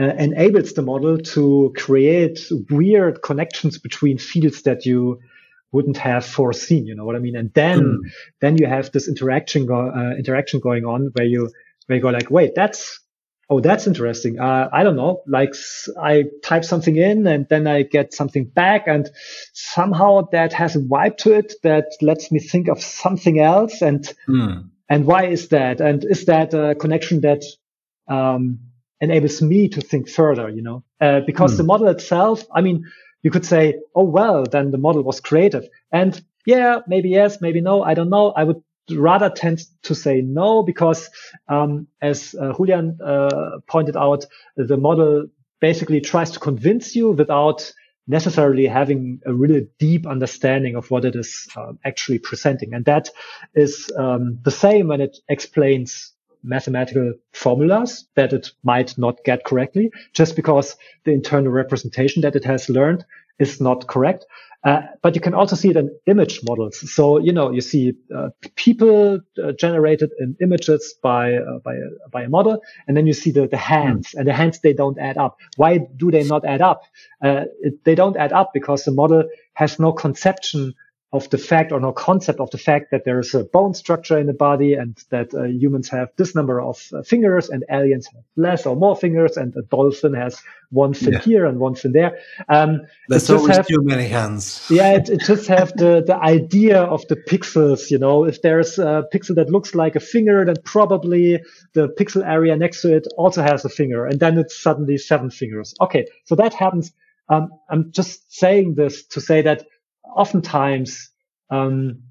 uh, enables the model to create weird connections between fields that you wouldn't have foreseen. You know what I mean? And then Mm. then you have this interaction go, uh, interaction going on where you where you go like, wait, that's oh, that's interesting. Uh, I don't know. Like I type something in and then I get something back, and somehow that has a vibe to it that lets me think of something else. And Mm. and why is that? And is that a connection that um, enables me to think further? You know, uh, because Hmm. the model itself. I mean, you could say, oh well, then the model was creative. And yeah, maybe yes, maybe no. I don't know. I would rather tend to say no because, um, as uh, Julian uh, pointed out, the model basically tries to convince you without necessarily having a really deep understanding of what it is um, actually presenting. And that is um, the same when it explains mathematical formulas that it might not get correctly just because the internal representation that it has learned is not correct. Uh, but you can also see it in image models. So, you know, you see uh, people uh, generated in images by, uh, by, a, by a model, and then you see the, the hands, and the hands, they don't add up. Why do they not add up? Uh, it, they don't add up because the model has no conception of the fact or no concept of the fact that there is a bone structure in the body and that uh, humans have this number of uh, fingers and aliens have less or more fingers and a dolphin has one fin Yeah. here and one fin there. Um, There's just always have- too many hands. yeah, it, it just have the, the idea of the pixels, you know, if there's a pixel that looks like a finger, then probably the pixel area next to it also has a finger and then it's suddenly seven fingers. Okay. So that happens. Um, I'm just saying this to say that oftentimes, um,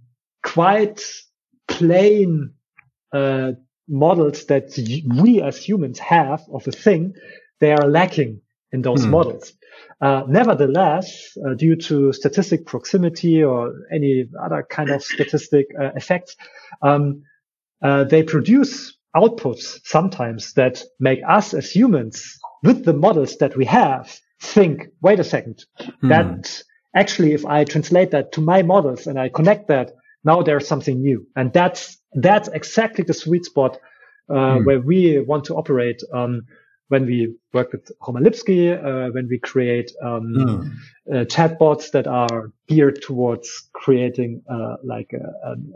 quite plain, uh, models that we as humans have of a thing, they are lacking in those mm. models. Uh, nevertheless, uh, due to statistic proximity or any other kind of statistic uh, effects, um, uh, they produce outputs sometimes that make us as humans with the models that we have think, wait a second, mm. that actually, if I translate that to my models and I connect that, now there's something new. And that's, that's exactly the sweet spot, uh, mm. where we want to operate. Um, when we work with Roman Lipski, uh, when we create um, mm. uh, chatbots that are geared towards creating uh, like an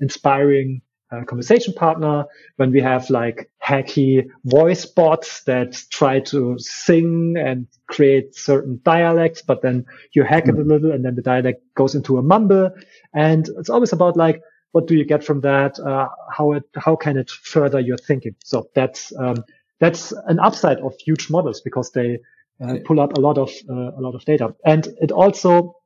inspiring uh, conversation partner, when we have like hacky voice bots that try to sing and create certain dialects, but then you hack mm. it a hmm. little and then the dialect goes into a mumble. And it's always about like, what do you get from that? Uh, how it, how can it further your thinking? So that's, um, that's an upside of huge models because they uh, pull up a lot of uh, a lot of data, and it also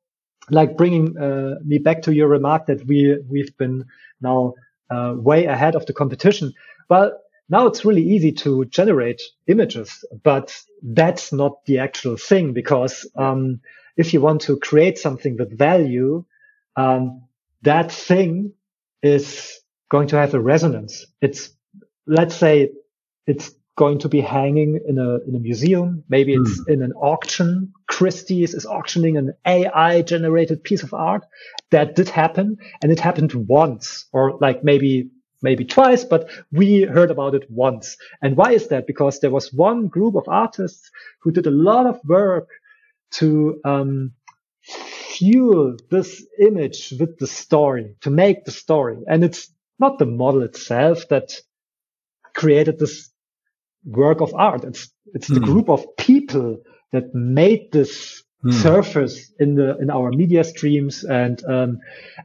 like bringing uh, me back to your remark that we we've been now uh, way ahead of the competition. Well, now it's really easy to generate images, but that's not the actual thing because um, if you want to create something with value, um, that thing is going to have a resonance. It's let's say it's going to be hanging in a in a museum. Maybe it's mm. in an auction. Christie's is auctioning an AI generated piece of art. That did happen, and it happened once, or like maybe maybe twice, but we heard about it once. And why is that? Because there was one group of artists who did a lot of work to um, fuel this image with the story, to make the story. And it's not the model itself that created this work of art. It's it's the mm. group of people that made this mm. surface in the in our media streams and um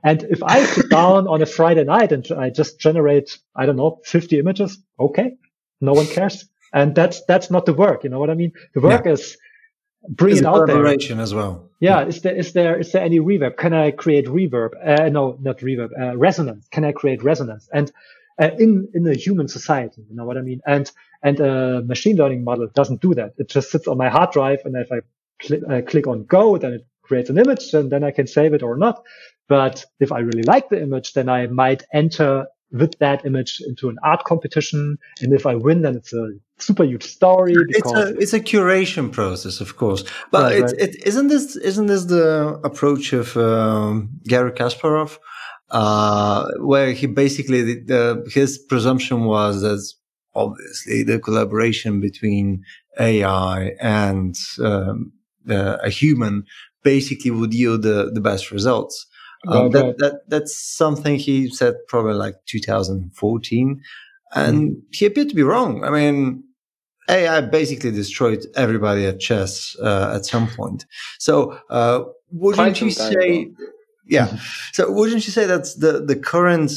and if I sit [LAUGHS] down on a Friday night and I just generate I don't know 50 images, okay, no one cares. And that's that's not the work. You know what I mean? The work yeah. is bring it's it out there. as well. Yeah, yeah, Is there is there is there any reverb? Can I create reverb? Uh, no, not reverb. Uh, resonance. Can I create resonance? And uh, in in a human society. You know what I mean? And and a machine learning model doesn't do that. It just sits on my hard drive, and if I cl- uh, click on go, then it creates an image, and then I can save it or not. But if I really like the image, then I might enter with that image into an art competition, and if I win, then it's a super huge story. It's a it's a curation process, of course, but right, right. It, isn't this isn't this the approach of um, Garry Kasparov? Uh, where he basically the, the, his presumption was that obviously the collaboration between AI and um, a human basically would yield the, the best results. Um, that, that that's something he said probably like 2014, and mm. he appeared to be wrong. I mean, AI basically destroyed everybody at chess uh, at some point. So, uh, wouldn't you say? Yeah. Mm-hmm. So wouldn't you say that's the, the current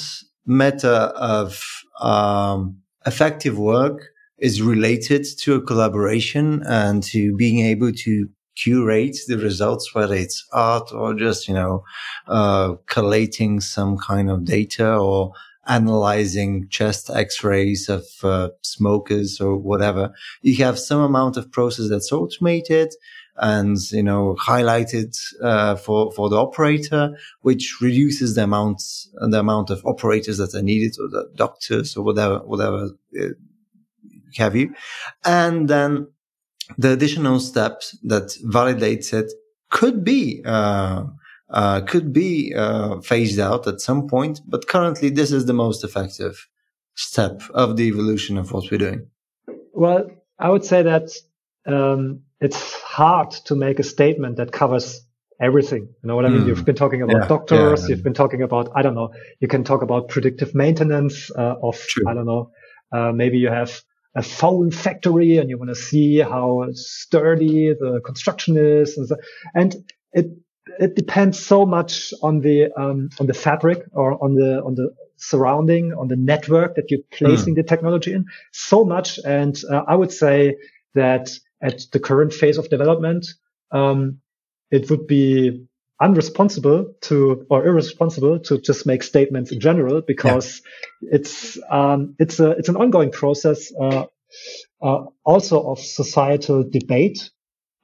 meta of um, effective work is related to a collaboration and to being able to curate the results, whether it's art or just, you know, uh, collating some kind of data or analyzing chest x-rays of uh, smokers or whatever. You have some amount of process that's automated and you know highlighted uh, for for the operator, which reduces the amount the amount of operators that are needed, or the doctors or whatever whatever uh, have you, and then the additional steps that validates it could be. Uh, uh, could be uh, phased out at some point, but currently this is the most effective step of the evolution of what we're doing. Well, I would say that um, it's hard to make a statement that covers everything. You know what I mean? Mm. You've been talking about yeah, doctors. Yeah. You've been talking about, I don't know, you can talk about predictive maintenance uh, of, True. I don't know, uh, maybe you have a phone factory and you want to see how sturdy the construction is. And, so, and it, it depends so much on the, um, on the fabric or on the, on the surrounding, on the network that you're placing mm. the technology in so much. And uh, I would say that at the current phase of development, um, it would be unresponsible to or irresponsible to just make statements in general because yeah. it's um, it's a it's an ongoing process uh, uh, also of societal debate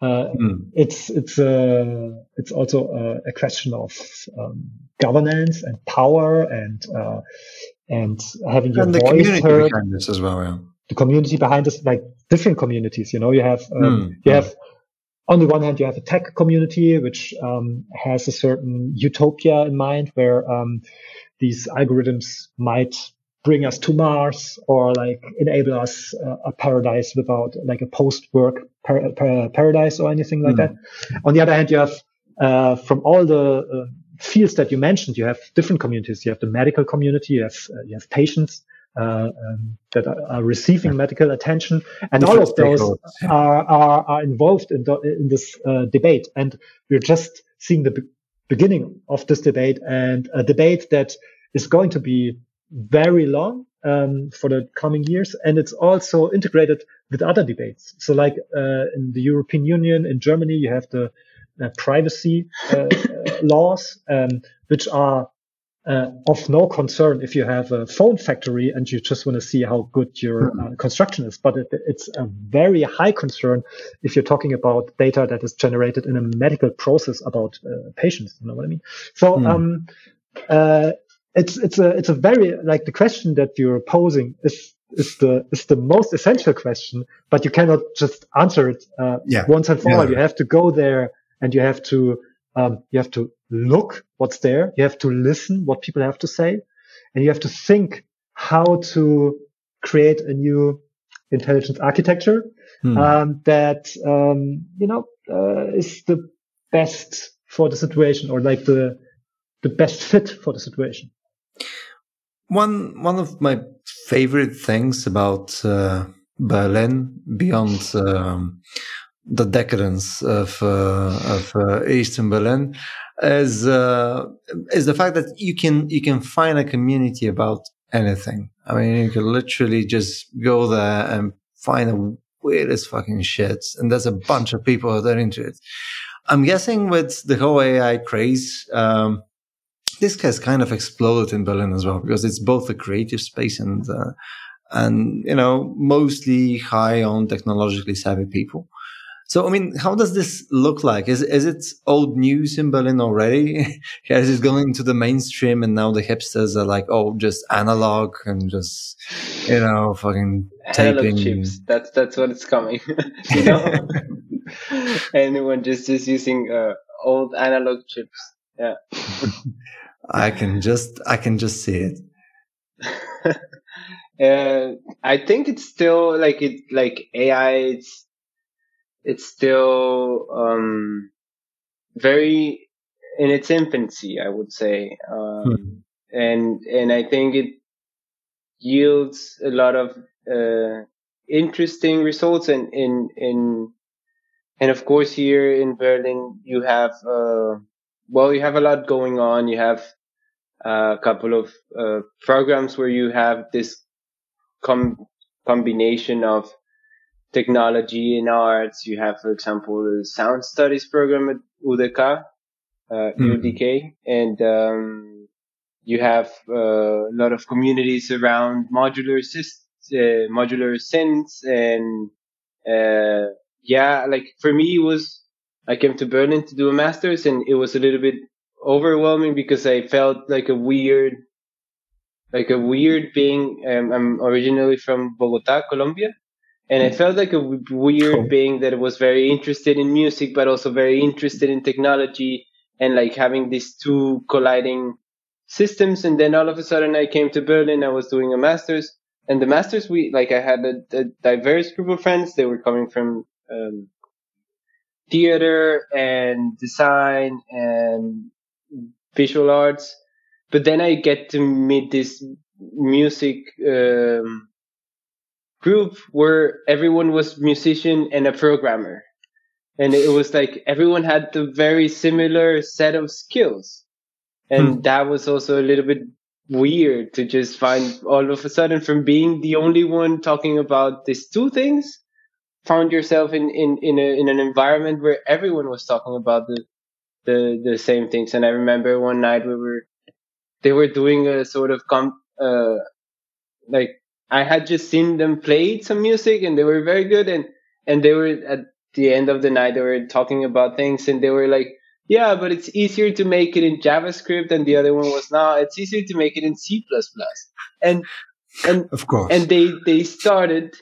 Uh, mm. It's it's a it's also a, a question of um, governance and power and uh, and having your and the voice community heard. behind this as well. Yeah. The community behind this, like different communities. You know, you have um, mm. you have on the one hand, you have a tech community which um, has a certain utopia in mind, where um, these algorithms might bring us to Mars or like enable us uh, a paradise without like a post-work par- par- paradise or anything like mm. that. On the other hand, you have uh, from all the uh, fields that you mentioned, you have different communities. You have the medical community, you have uh, you have patients um, that are, receiving medical attention, and all of those are, are, are involved in the, in this uh, debate. And we're just seeing the be- beginning of this debate, and a debate that is going to be very long um, for the coming years, and it's also integrated with other debates. So, like uh, in the European Union, in Germany, you have the uh, privacy uh, laws, um, which are uh, of no concern if you have a phone factory and you just want to see how good your uh, construction is. But it, it's a very high concern if you're talking about data that is generated in a medical process about uh, patients. You know what I mean? So, mm. um, it's it's a it's a very like the question that you're posing is is the is the most essential question, but you cannot just answer it uh, yeah. once and for yeah. all. You have to go there and you have to um, you have to look what's there. You have to listen what people have to say, and you have to think how to create a new intelligence architecture hmm. um, that um, you know uh, is the best for the situation or like the the best fit for the situation. One one of my favorite things about uh, Berlin, beyond um, the decadence of uh, of uh, Eastern Berlin, is uh, is the fact that you can you can find a community about anything. I mean, you can literally just go there and find the weirdest fucking shit, and there's a bunch of people that are into it. I'm guessing with the whole AI craze. Um, this has kind of exploded in Berlin as well because it's both a creative space and uh, and you know mostly high on technologically savvy people. So I mean, how does this look like? Is is it old news in Berlin already? [LAUGHS] Has it gone into the mainstream and now the hipsters are like, oh, just analog and just you know, fucking taping chips. That's that's what it's coming. [LAUGHS] you know, [LAUGHS] anyone just just using uh, old analog chips. Yeah. I can just I can just see it. uh, I think it's still like it like AI. It's it's still um, very in its infancy, I would say, um, hmm. and and I think it yields a lot of uh, interesting results. And in in and of course here in Berlin, you have uh, well, you have a lot going on. You have a couple of uh, programs where you have this com- combination of technology and arts. You have, for example, the sound studies program at UDK, uh, mm-hmm. UDK, and um, you have uh, a lot of communities around modular systems, uh, modular synths, and uh, yeah, like for me, it was I came to Berlin to do a master's, and it was a little bit overwhelming because I felt like a weird, like a weird being. Um, I'm originally from Bogota, Colombia, and I felt like a weird cool. being that was very interested in music, but also very interested in technology, and like having these two colliding systems. And then all of a sudden, I came to Berlin. I was doing a master's, and the masters we like I had a, a diverse group of friends. They were coming from um, theater and design and visual arts. But then I get to meet this music um, group where everyone was musician and a programmer, and it was like everyone had the very similar set of skills, and hmm. that was also a little bit weird to just find all of a sudden from being the only one talking about these two things found yourself in in in, a, in an environment where everyone was talking about the the the same things. And I remember one night we were they were doing a sort of comp uh like I had just seen them play some music and they were very good and and they were at the end of the night they were talking about things and they were like yeah but it's easier to make it in javascript and the other one was no it's easier to make it in c++ and and of course. and they they started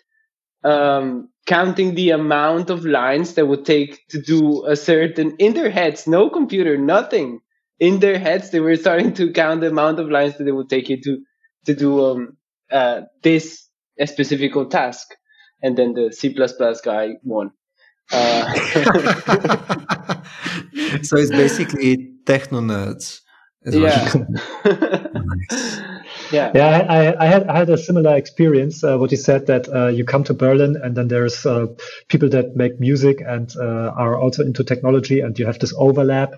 um, counting the amount of lines that would take to do a certain in their heads no computer nothing. In their heads they were starting to count the amount of lines that it would take you to to do um, uh, this specific task and then the c++ guy won uh, [LAUGHS] so it's basically techno nerds [LAUGHS] yeah. yeah. Yeah. I, I, had I had a similar experience. Uh, what you said that uh, you come to Berlin and then there's uh, people that make music and uh, are also into technology, and you have this overlap.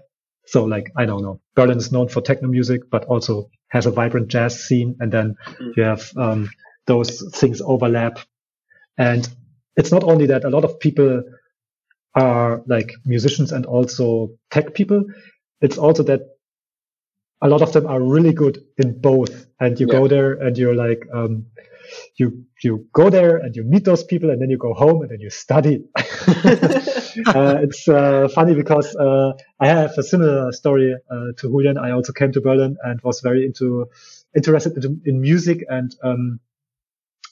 So like I don't know, Berlin is known for techno music, but also has a vibrant jazz scene, and then mm. you have um, those things overlap. And it's not only that a lot of people are like musicians and also tech people. It's also that a lot of them are really good in both. And you yeah. go there and you're like, um, you you go there and you meet those people and then you go home and then you study. [LAUGHS] [LAUGHS] [LAUGHS] uh, it's uh, funny because uh, I have a similar story uh, to Julian. I also came to Berlin and was very into interested in, in music and um,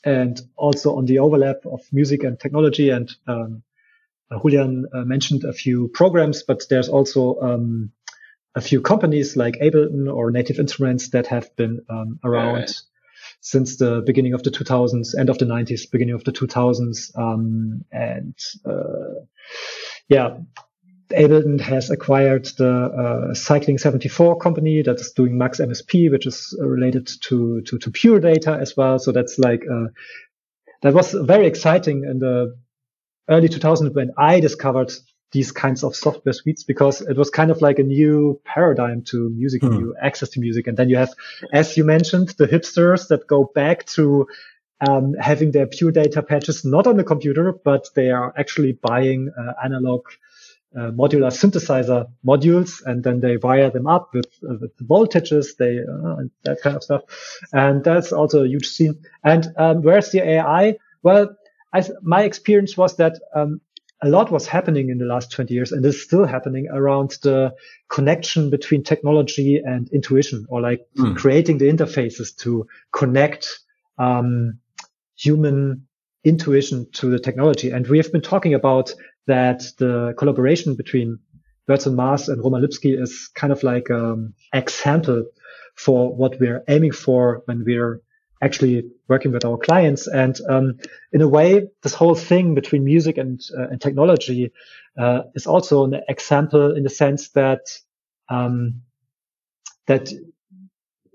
and also on the overlap of music and technology. And um, Julian uh, mentioned a few programs, but there's also um, a few companies like Ableton or Native Instruments that have been um, around right. since the beginning of the 2000s, end of the 90s, beginning of the 2000s. Um, and uh, yeah, Ableton has acquired the uh, Cycling 74 company that is doing Max MSP, which is related to, to, to pure data as well. So that's like, uh, that was very exciting in the early 2000s when I discovered these kinds of software suites because it was kind of like a new paradigm to music, hmm. new access to music. And then you have, as you mentioned, the hipsters that go back to um, having their pure data patches not on the computer, but they are actually buying uh, analog uh, modular synthesizer modules and then they wire them up with, uh, with the voltages, they, uh, that kind of stuff. And that's also a huge scene. And um, where's the AI? Well, I, my experience was that um, a lot was happening in the last 20 years and is still happening around the connection between technology and intuition or like mm. creating the interfaces to connect um, human intuition to the technology. And we have been talking about that the collaboration between Birds on Mars and Roman Lipski is kind of like an um, example for what we're aiming for when we're actually working with our clients. And um, in a way, this whole thing between music and, uh, and technology uh, is also an example in the sense that um, that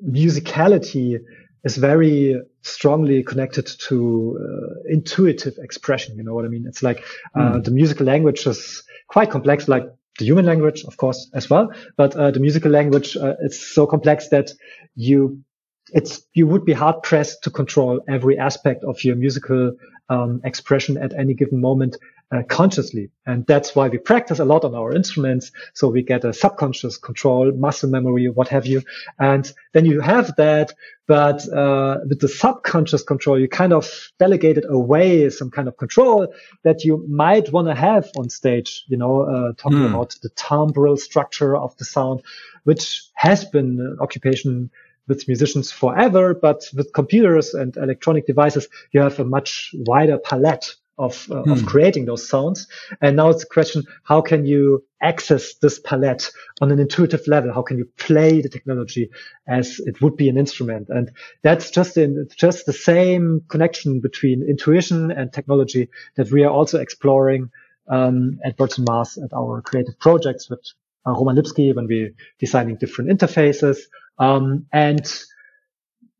musicality is very strongly connected to uh, intuitive expression. You know what I mean? It's like mm. the musical language is quite complex, like the human language, of course, as well. But uh, the musical language uh, is so complex that you it's you would be hard pressed to control every aspect of your musical um, expression at any given moment uh, consciously, and that's why we practice a lot on our instruments. So we get a subconscious control, muscle memory, what have you, and then you have that. But uh, with the subconscious control, you kind of delegated away some kind of control that you might want to have on stage. You know, uh, talking mm. about the timbral structure of the sound, which has been an occupation with musicians forever, but with computers and electronic devices, you have a much wider palette of, uh, hmm. of creating those sounds. And now it's a question, how can you access this palette on an intuitive level? How can you play the technology as it would be an instrument? And that's just in, just the same connection between intuition and technology that we are also exploring, um, at Birds on Mars at our creative projects with uh, Roman Lipski when we're designing different interfaces um, and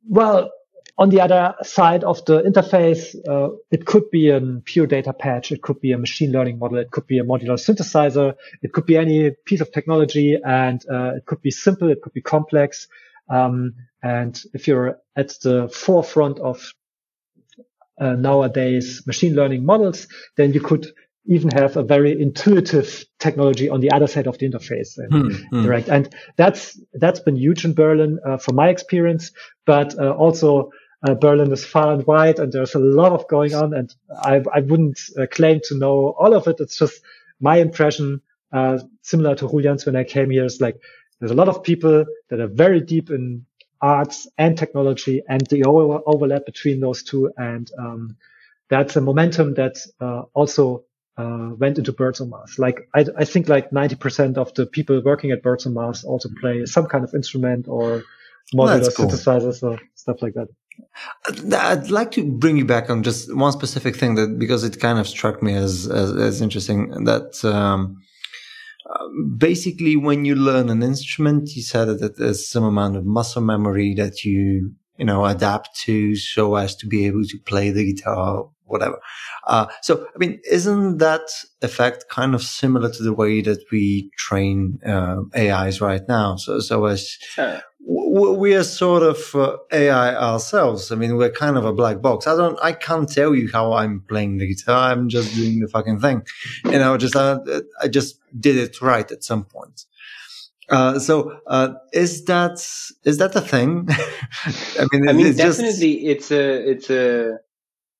well, on the other side of the interface, uh, it could be a pure data patch. It could be a machine learning model. It could be a modular synthesizer. It could be any piece of technology and uh, it could be simple. It could be complex. Um, and if you're at the forefront of uh, nowadays machine learning models, then you could even have a very intuitive technology on the other side of the interface and hmm, hmm. interact. And that's that's been huge in Berlin uh, from my experience, but uh, also uh, Berlin is far and wide and there's a lot of going on and I, I wouldn't uh, claim to know all of it. It's just my impression, uh, similar to Julian's when I came here is like, there's a lot of people that are very deep in arts and technology and the over- overlap between those two. And, um, that's a momentum that, uh, also, uh, went into Birds on Mars. Like, I, I think like 90% of the people working at Birds on Mars also play some kind of instrument or modular cool. synthesizers or stuff like that. I'd like to bring you back on just one specific thing that because it kind of struck me as as, as interesting that um, basically when you learn an instrument, you said that there's some amount of muscle memory that you you know adapt to so as to be able to play the guitar whatever. Uh, so, I mean, isn't that effect kind of similar to the way that we train uh, AIs right now? So, so as we are sort of uh, AI ourselves. I mean, we're kind of a black box. I don't, I can't tell you how I'm playing the guitar. I'm just doing the fucking thing. You know, just, uh, I just did it right at some point. Uh, so, uh, is that, is that a thing? [LAUGHS] I mean, I mean, it's definitely just... it's a, it's a,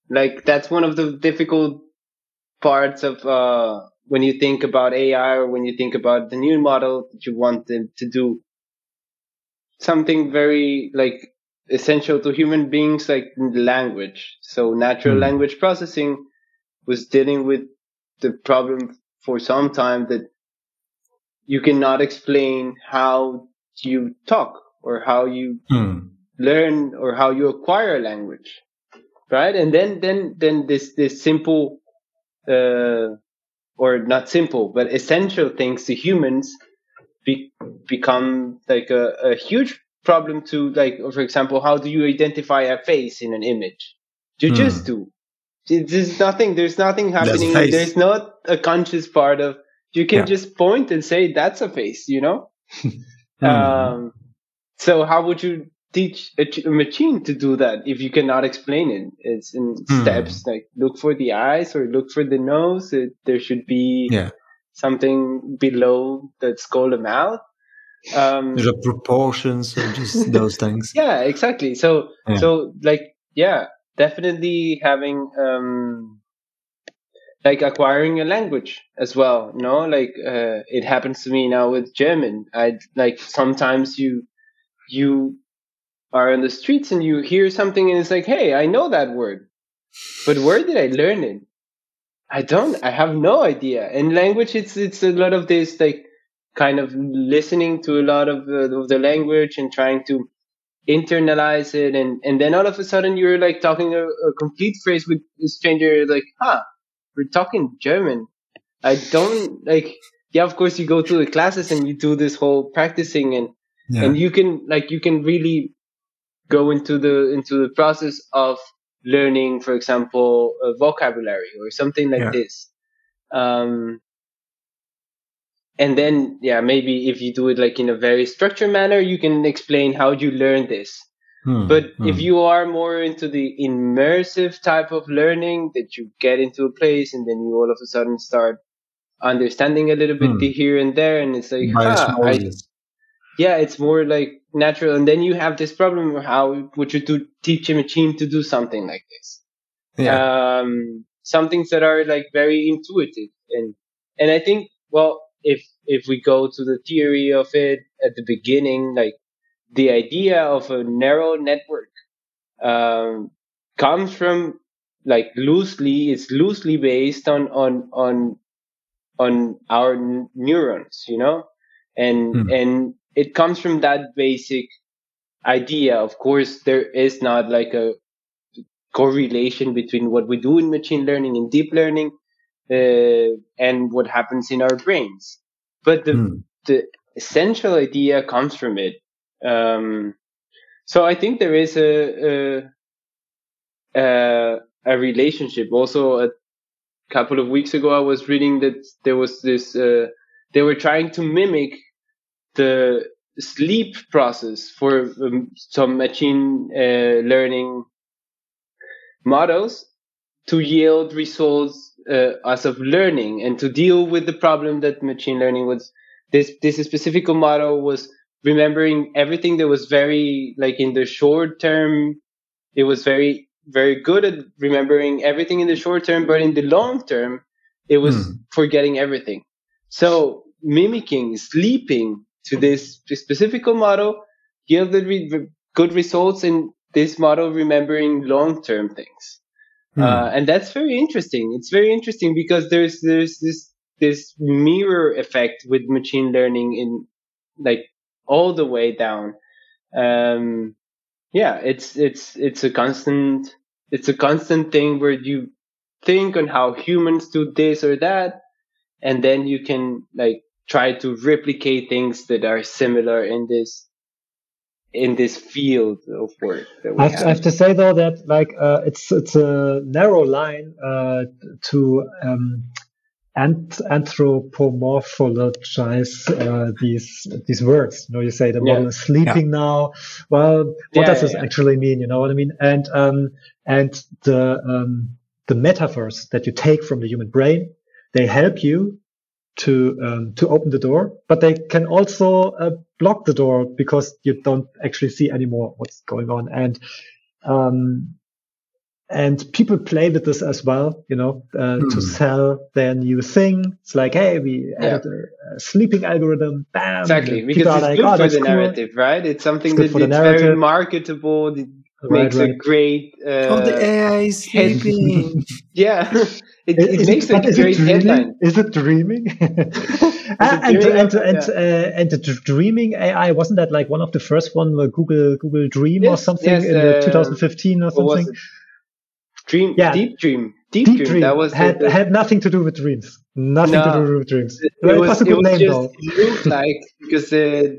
like, that's one of the difficult parts of, uh, when you think about AI or when you think about the new model that you want them to do something very like essential to human beings like language. So natural mm. language processing was dealing with the problem for some time that you cannot explain how you talk or how you mm. learn or how you acquire language. Right. And then, then, then this, this simple, uh, or not simple, but essential things to humans be, become like a, a huge problem to like, for example, how do you identify a face in an image? You hmm. just do. There's nothing. There's nothing happening. There's not a conscious part of. You can yeah. just point and say that's a face. You know. [LAUGHS] hmm. um, so how would you teach a, a, machine to do that if you cannot explain it? It's in hmm. steps. Like look for the eyes or look for the nose. It, there should be yeah something below that's called and mouth. Um, the proportions of just [LAUGHS] those things. Yeah, exactly. So, yeah. so like, yeah, definitely having, um, like acquiring a language as well. You know, like, uh, it happens to me now with German. I like sometimes you, you are on the streets and you hear something and it's like, Hey, I know that word, but where did I learn it? I don't. I have no idea. In language, it's it's a lot of this like kind of listening to a lot of the, of the language and trying to internalize it, and and then all of a sudden you're like talking a, a complete phrase with a stranger, like, "Huh, we're talking German." I don't like. Yeah, of course you go to the classes and you do this whole practicing, and yeah. and you can like you can really go into the into the process of learning, for example, a vocabulary or something like yeah. this. Um, and then, yeah, maybe if you do it like in a very structured manner, you can explain how you learn this. Hmm, but hmm. if you are more into the immersive type of learning that you get into a place and then you all of a sudden start understanding a little bit hmm. here and there, and it's like, ah, I, yeah, it's more like natural. And then you have this problem of how would you do, teach a machine to do something like this? Yeah. Um, some things that are like very intuitive. And, and I think, well, if, if we go to the theory of it at the beginning, like the idea of a neural network, um, comes from like loosely, it's loosely based on, on, on, on our n- neurons, you know? And, hmm. and it comes from that basic idea. Of course, there is not like a correlation between what we do in machine learning and deep learning uh, and what happens in our brains. But the, mm. the essential idea comes from it. Um, so I think there is a, a, a, a relationship. Also, a couple of weeks ago, I was reading that there was this, uh, they were trying to mimic the sleep process for um, some machine uh, learning models to yield results uh, as of learning and to deal with the problem that machine learning was this this specific model was remembering everything that was very like in the short term it was very very good at remembering everything in the short term, but in the long term, it was mm. forgetting everything. So mimicking sleeping to this specific model yielded re- good results in this model remembering long term things. Hmm. Uh, and that's very interesting. It's very interesting because there's there's this this mirror effect with machine learning in like all the way down. Um, yeah, it's it's it's a constant it's a constant thing where you think on how humans do this or that, and then you can like try to replicate things that are similar in this in this field of work. I have, I, have, to say though that like uh, it's it's a narrow line uh, to um, ant- anthropomorphologize uh, these these words. You know, you say the model yeah. is sleeping yeah. now. Well, what yeah, does this actually mean? You know what I mean? And um, and the um, the metaphors that you take from the human brain, they help you to um, to open the door, but they can also uh, block the door because you don't actually see anymore what's going on. And um, and people play with this as well, you know, uh, to hmm. sell their new thing. It's like, hey, we yeah. added a, sleeping algorithm. Bam! Exactly, because it's like, good oh, for the cool. narrative, right? It's something it's that it's very marketable. It right, makes right. a great. Uh, oh, the AI is sleeping. [LAUGHS] yeah. [LAUGHS] It, it, it makes it, a great headline. Is it dreaming? [LAUGHS] and, and, and, and, yeah. uh, and the dreaming AI wasn't that like one of the first one where Google Google Dream yes, or something yes, in uh, 2015 or something? Dream, yeah. Deep Dream, Deep, Deep Dream. Dream. That was had the, had nothing to do with dreams. Nothing no, to do with dreams. It, it was, was, a good name just, though. It looked like because uh,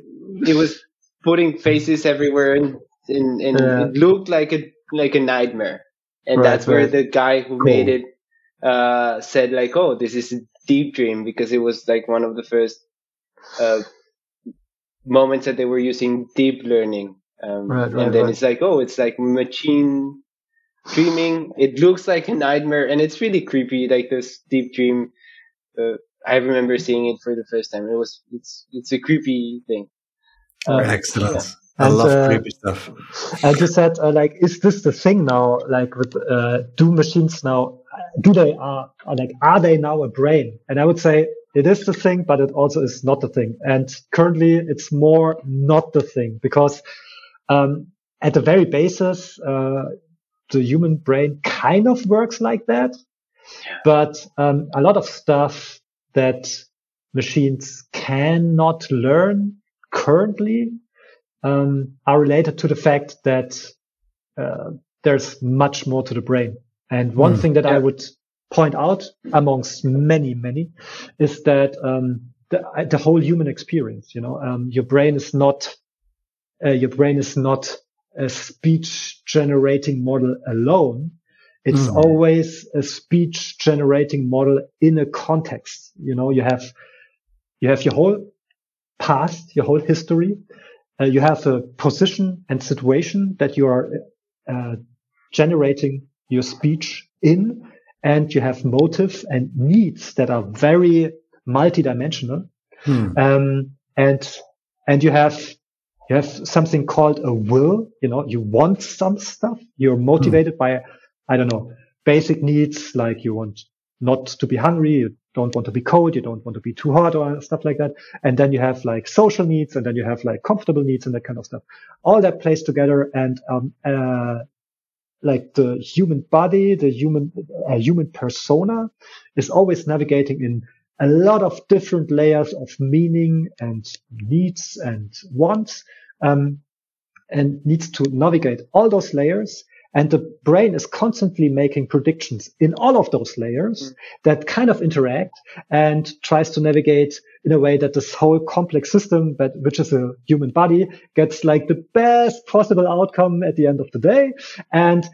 it was putting faces everywhere and, and, and yeah. it looked like a like a nightmare. And right, that's where right. the guy who cool. made it uh, said like, "Oh, this is a deep dream," because it was like one of the first uh, moments that they were using deep learning. Um, right, right, and then right. it's like, oh, it's like machine dreaming. It looks like a nightmare, and it's really creepy. Like this deep dream. Uh, I remember seeing it for the first time. It was it's it's a creepy thing. Um, Excellent. Yeah. I and, love uh, creepy stuff. And you said, uh, like, is this the thing now? Like, with uh, do machines now? Do they are, are like are they now a brain? And I would say it is the thing, but it also is not the thing. And currently, it's more not the thing because um, at the very basis, uh, the human brain kind of works like that. But um, a lot of stuff that machines cannot learn currently um, are related to the fact that uh, there's much more to the brain. And one mm, thing that yeah. I would point out amongst many, many is that um, the, the, whole human experience, you know, um, your brain is not, uh, your brain is not a speech generating model alone. It's mm. always a speech generating model in a context. You know, you have, you have your whole past, your whole history, uh, you have a position and situation that you are uh, generating your speech in, and you have motive and needs that are very multidimensional. Hmm. Um, and and you have you have something called a will. You know, you want some stuff. You're motivated hmm. by I don't know basic needs like you want not to be hungry, you don't want to be cold, you don't want to be too hot or stuff like that. And then you have like social needs and then you have like comfortable needs and that kind of stuff. All that plays together and, um, uh, like the human body, the human, uh, human persona is always navigating in a lot of different layers of meaning and needs and wants, um, and needs to navigate all those layers and the brain is constantly making predictions in all of those layers mm. that kind of interact and tries to navigate in a way that this whole complex system, but which is a human body, gets like the best possible outcome at the end of the day. And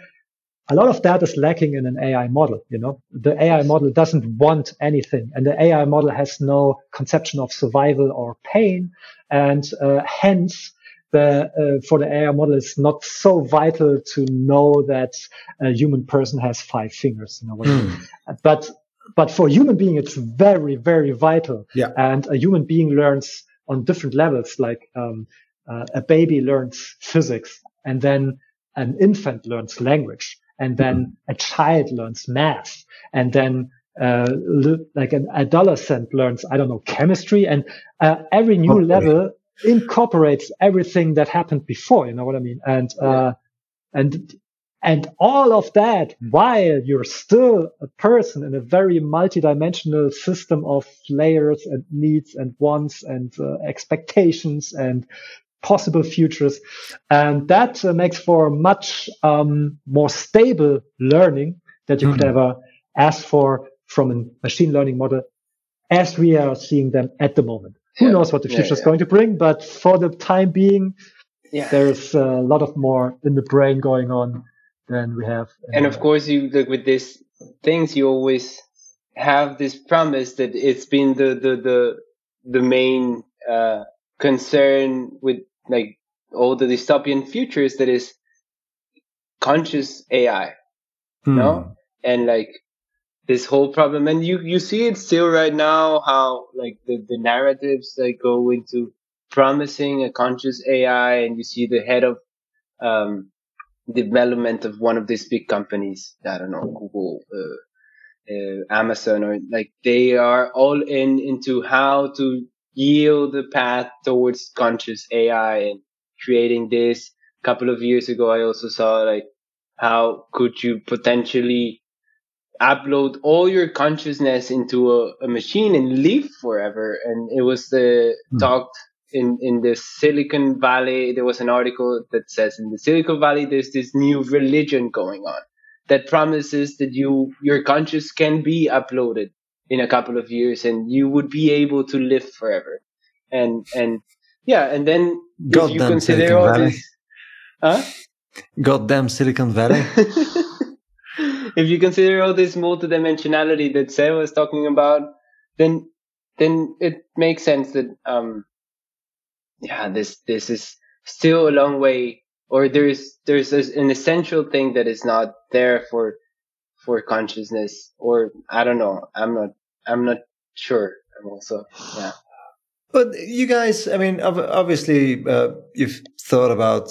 a lot of that is lacking in an AI model. You know, the AI model doesn't want anything, and the AI model has no conception of survival or pain, and uh, hence the uh, for the AI model is not so vital to know that a human person has five fingers. You know, mm. but but for a human being, it's very very vital. Yeah. And a human being learns on different levels. Like um, uh, a baby learns physics, and then an infant learns language and then a child learns math and then uh, like an adolescent learns, I don't know, chemistry and uh, every new okay. level incorporates everything that happened before. You know what I mean? And, uh, and, and all of that while you're still a person in a very multidimensional system of layers and needs and wants and uh, expectations and possible futures. And that uh, makes for much um, more stable learning that you mm-hmm. could ever ask for from a machine learning model as we are seeing them at the moment. Who yeah. knows what the future yeah, is going to bring, but for the time being, there's a lot of more in the brain going on than we have. And of course, you look with these things, you always have this promise that it's been the the the the main uh, concern with like all the dystopian futures that is conscious AI, hmm. no, and like this whole problem, and you you see it still right now how like the the narratives that go into promising a conscious AI, and you see the head of um, development of one of these big companies. I don't know, Google, uh, uh, Amazon, or like they are all in into how to yield the path towards conscious AI and creating this. A couple of years ago, I also saw like how could you potentially upload all your consciousness into a, a machine and live forever. And it was the mm. talked in, in the Silicon Valley. There was an article that says in the Silicon Valley, there's this new religion going on that promises that you, your conscious can be uploaded in a couple of years and you would be able to live forever. And, and yeah, and then God if you consider Silicon all Valley. this, huh? Goddamn Silicon Valley. [LAUGHS] if you consider all this multidimensionality that Seb was talking about, then then it makes sense that um yeah this this is still a long way or there's there's an essential thing that is not there for for consciousness or I don't know I'm not I'm not sure I'm also yeah. But you guys I mean obviously uh, you've thought about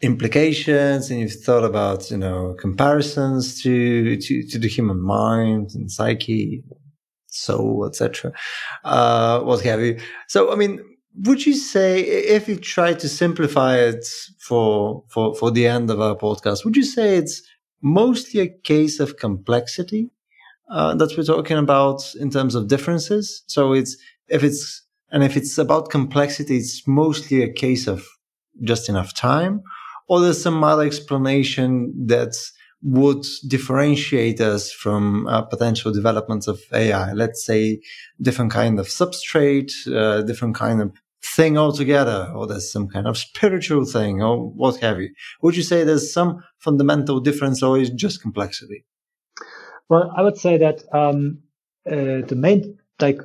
implications and you've thought about you know comparisons to to, to the human mind and psyche soul etc uh what have you. So i mean would you say if you try to simplify it for for for the end of our podcast would you say it's mostly a case of complexity uh, that we're talking about in terms of differences? So it's if it's and if it's about complexity it's mostly a case of just enough time or there's some other explanation that would differentiate us from uh, potential developments of AI. Let's say different kind of substrate, uh, different kind of thing altogether, or there's some kind of spiritual thing, or what have you. Would you say there's some fundamental difference, or is just complexity? Well, I would say that um, uh, the main like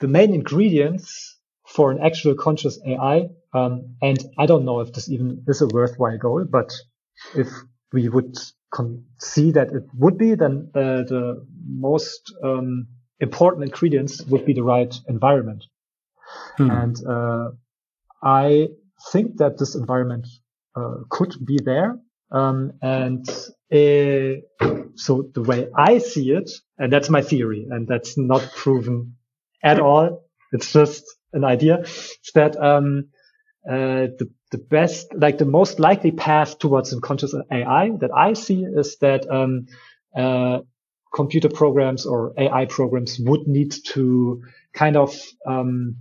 the main ingredients for an actual conscious AI. Um, and I don't know if this even is a worthwhile goal, but if we would see that it would be, then uh, the most um, important ingredients would be the right environment. Hmm. And uh, I think that this environment uh, could be there. Um, and uh, so the way I see it, and that's my theory, and that's not proven at all. It's just an idea is that um, uh, the the best, like the most likely path towards unconscious AI that I see is that um, uh, computer programs or AI programs would need to kind of um,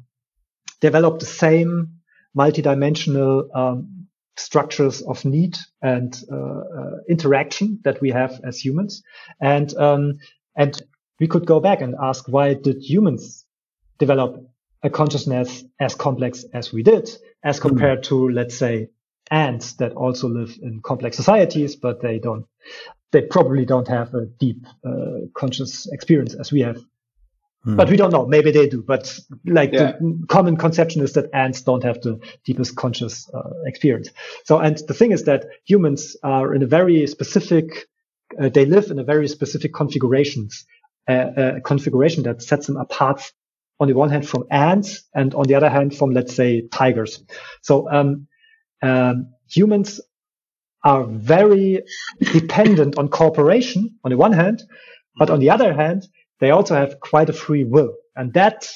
develop the same multidimensional um, structures of need and uh, uh, interaction that we have as humans, and um, and we could go back and ask why did humans develop a consciousness as complex as we did, as hmm. compared to, let's say, ants that also live in complex societies, but they don't, they probably don't have a deep uh, conscious experience as we have. Mm-hmm. But we don't know. Maybe they do. But like yeah. the common conception is that ants don't have the deepest conscious uh, experience. So, and the thing is that humans are in a very specific, uh, they live in a very specific configurations, uh, uh configuration that sets them apart on the one hand from ants and on the other hand from, let's say, tigers. So, um, um, humans are very dependent on cooperation on the one hand, but on the other hand, they also have quite a free will. And that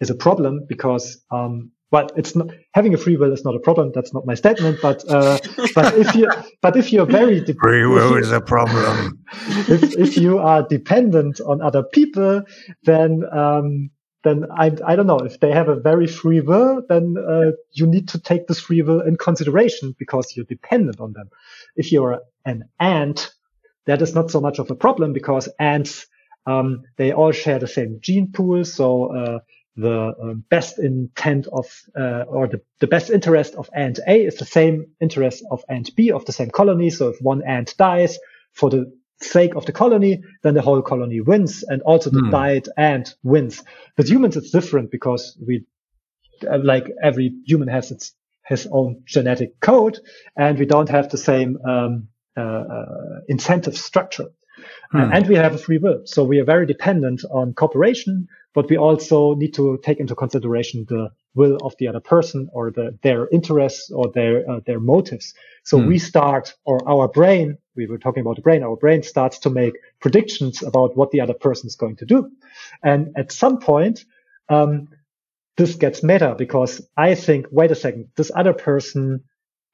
is a problem because, um, well, it's not having a free will is not a problem. That's not my statement, but, uh, but if you, but if you're very, de- free will is a problem. [LAUGHS] if, if you are dependent on other people, then, um, then I, I don't know if they have a very free will, then uh, you need to take this free will in consideration because you're dependent on them. If you're an ant, that is not so much of a problem because ants, um, they all share the same gene pool. So, uh, the um, best intent of, uh, or the, the best interest of ant A is the same interest of ant B of the same colony. So if one ant dies for the sake of the colony, then the whole colony wins and also the mm. diet ant wins. With humans, it's different because we, uh, like every human has its, his own genetic code and we don't have the same, um, uh, uh, incentive structure. Mm. and we have a free will. So we are very dependent on cooperation, but we also need to take into consideration the will of the other person or the, their interests or their, uh, their motives. So mm. we start, or our brain we were talking about the brain, our brain starts to make predictions about what the other person is going to do. And at some point, um, this gets meta because I think, wait a second, this other person,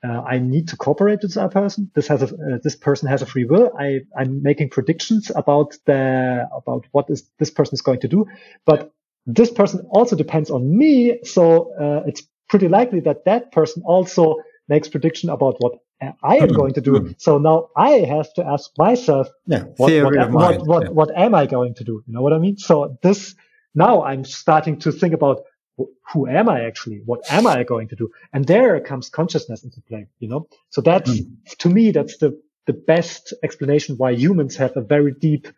uh, I need to cooperate with this other person. This has a, uh, this person has a free will. I, I'm making predictions about the, about what is this person is going to do. But this person also depends on me. So, uh, it's pretty likely that that person also makes prediction about what I am mm, going to do. Mm. So now I have to ask myself, yeah, what, what, what, what, yeah. what, am I going to do? You know what I mean? So this, now I'm starting to think about who am I actually? What am I going to do? And there comes consciousness into play, you know? So that's, mm. to me, that's the, the best explanation why humans have a very deep,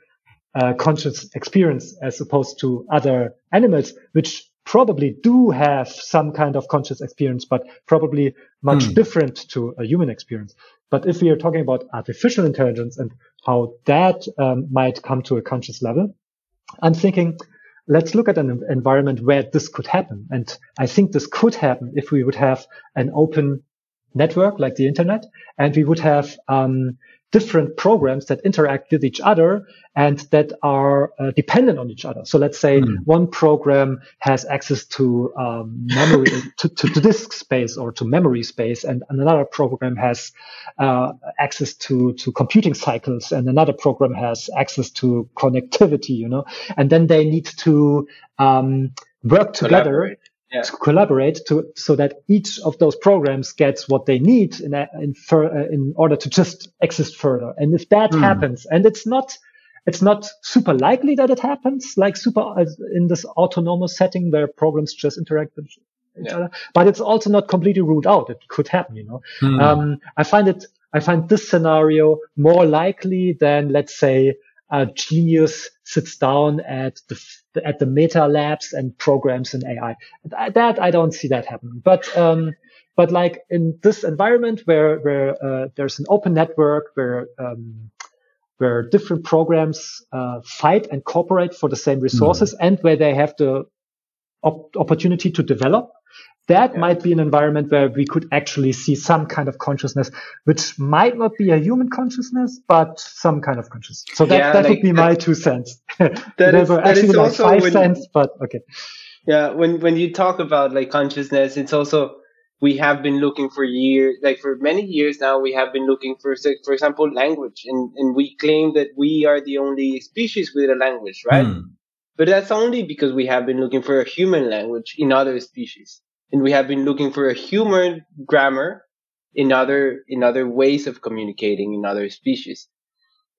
uh, conscious experience as opposed to other animals, which probably do have some kind of conscious experience, but probably much mm. different to a human experience. But if we are talking about artificial intelligence and how that um, might come to a conscious level, I'm thinking, let's look at an environment where this could happen. And I think this could happen if we would have an open network like the internet and we would have um, different programs that interact with each other and that are uh, dependent on each other. So let's say mm. one program has access to um, memory, [LAUGHS] to, to, to, disk space or to memory space, and another program has uh, access to to computing cycles, and another program has access to connectivity. You know, and then they need to um, work together. Collaborate yeah. to collaborate to so that each of those programs gets what they need in in, for, uh, in order to just exist further. And if that mm. happens, and it's not it's not super likely that it happens, like super uh, in this autonomous setting where programs just interact with each yeah. other. But it's also not completely ruled out. It could happen, you know. Mm. Um, I find it. I find this scenario more likely than, let's say, a genius sits down at the at the meta labs and programs in AI. That I don't see that happening. But um, but like in this environment where where uh, there's an open network where um, where different programs uh, fight and cooperate for the same resources, mm. and where they have the op- opportunity to develop that yeah. might be an environment where we could actually see some kind of consciousness, which might not be a human consciousness, but some kind of consciousness. So that, yeah, that like, would be my two cents. [LAUGHS] That is, that actually is like five when, cents, but okay. Yeah, when when you talk about like consciousness, it's also we have been looking for years, like for many years now, we have been looking for, for example, language, and and we claim that we are the only species with a language, right? Hmm. But that's only because we have been looking for a human language in other species and we have been looking for a human grammar in other in other ways of communicating in other species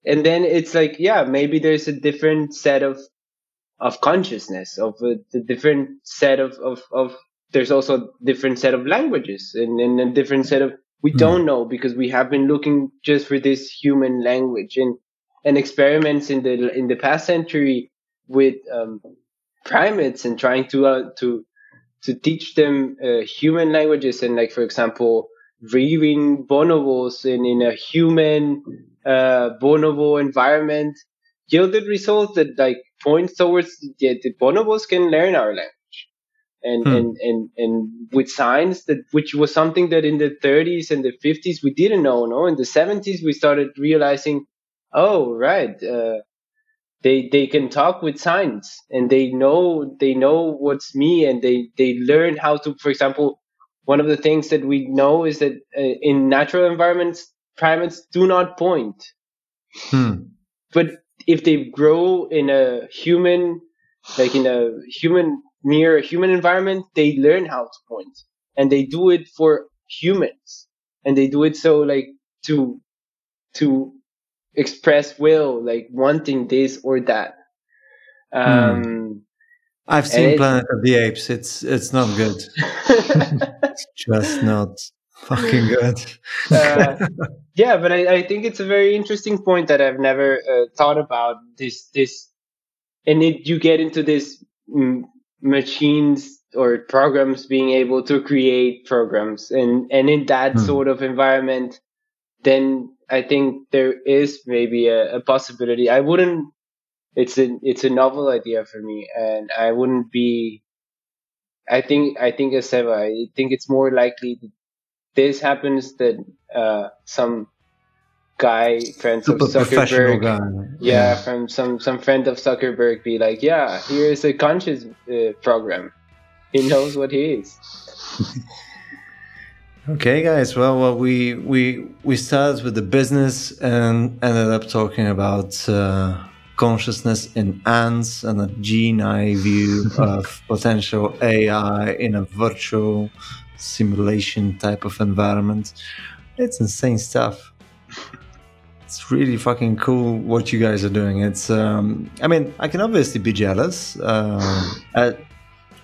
and then it's like yeah maybe there's a different set of of consciousness of a, the different set of, of of there's also a different set of languages and, and a different set of we mm. don't know because we have been looking just for this human language and and experiments in the in the past century with um, primates and trying to uh, to to teach them uh, human languages and like for example rearing bonobos in, in a human uh, bonobo environment yielded results that like point towards the, the bonobos can learn our language and Hmm. and and and with science that which was something that in the 30s and the 50s we didn't know. No, in the 70s we started realizing, oh right, uh, they they can talk with signs and they know they know what's me and they they learn how to. For example, one of the things that we know is that uh, in natural environments primates do not point Hmm. but if they grow in a human like in a human near a human environment they learn how to point and they do it for humans and they do it so like to to express will like wanting this or that um I've seen Planet of the Apes. It's it's not good. [LAUGHS] It's just not fucking good. uh, yeah, but I, I think it's a very interesting point that I've never uh, thought about. This this, and it, you get into this mm, machines or programs being able to create programs, and and in that Hmm. sort of environment, then I think there is maybe a, a possibility. I wouldn't. It's a it's a novel idea for me, and I wouldn't be. I think I think as Seva, I think it's more likely that this happens that uh, some guy friends Super of Zuckerberg, guy. yeah, from some some friend of Zuckerberg, be like, yeah, here's a conscious uh, program. He knows what he is. [LAUGHS] Okay, guys. Well, well, we we we started with the business and ended up talking about uh, consciousness in ants and a gene eye view [LAUGHS] of potential AI in a virtual simulation type of environment. It's insane stuff. It's really fucking cool what you guys are doing. It's, um, I mean, I can obviously be jealous, uh, uh,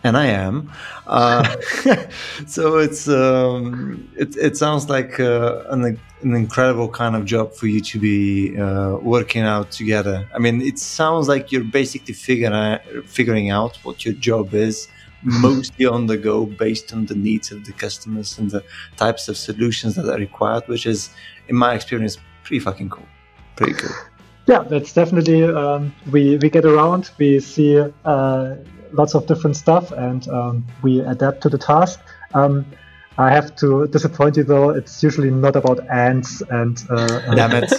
and I am. Uh, [LAUGHS] so it's um, it it sounds like uh, an an incredible kind of job for you to be uh, working out together. I mean, it sounds like you're basically figuring figuring out what your job is, mostly on the go, based on the needs of the customers and the types of solutions that are required, which is, in my experience, pretty fucking cool. Pretty cool. Yeah, that's definitely um, we we get around. We see uh, lots of different stuff, and um, we adapt to the task. Um, I have to disappoint you though. It's usually not about ants and uh, Damn it.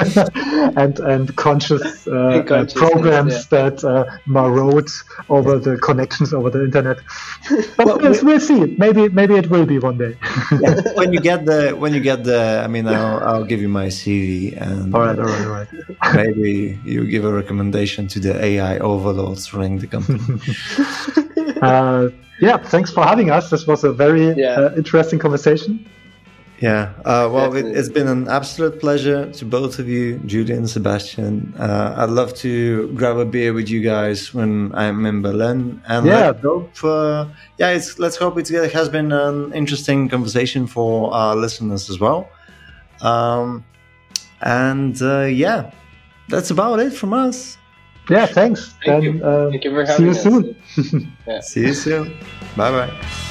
[LAUGHS] and and conscious uh, uh, Consciousness, programs that uh, maraud over the connections over the internet. [LAUGHS] But Well, we'll, we'll see. Maybe maybe it will be one day. Yeah, [LAUGHS] when you get the when you get the, I mean, I'll, I'll give you my CV and all right, all right, all right. maybe you give a recommendation to the AI overlords running the company. Uh, yeah, thanks for having us. This was a very Yeah. uh, interesting conversation. Yeah, uh, well, it, it's been an absolute pleasure to both of you, Julian and Sebastian. Uh, I'd love to grab a beer with you guys when I'm in Berlin, and Yeah. let's hope, uh, yeah, it's, let's hope it's, it has been an interesting conversation for our listeners as well. Um, and uh, yeah, that's about it from us. Yeah, thanks. Thank then you. uh, Thank you for having see you us. soon. See you soon. Bye bye.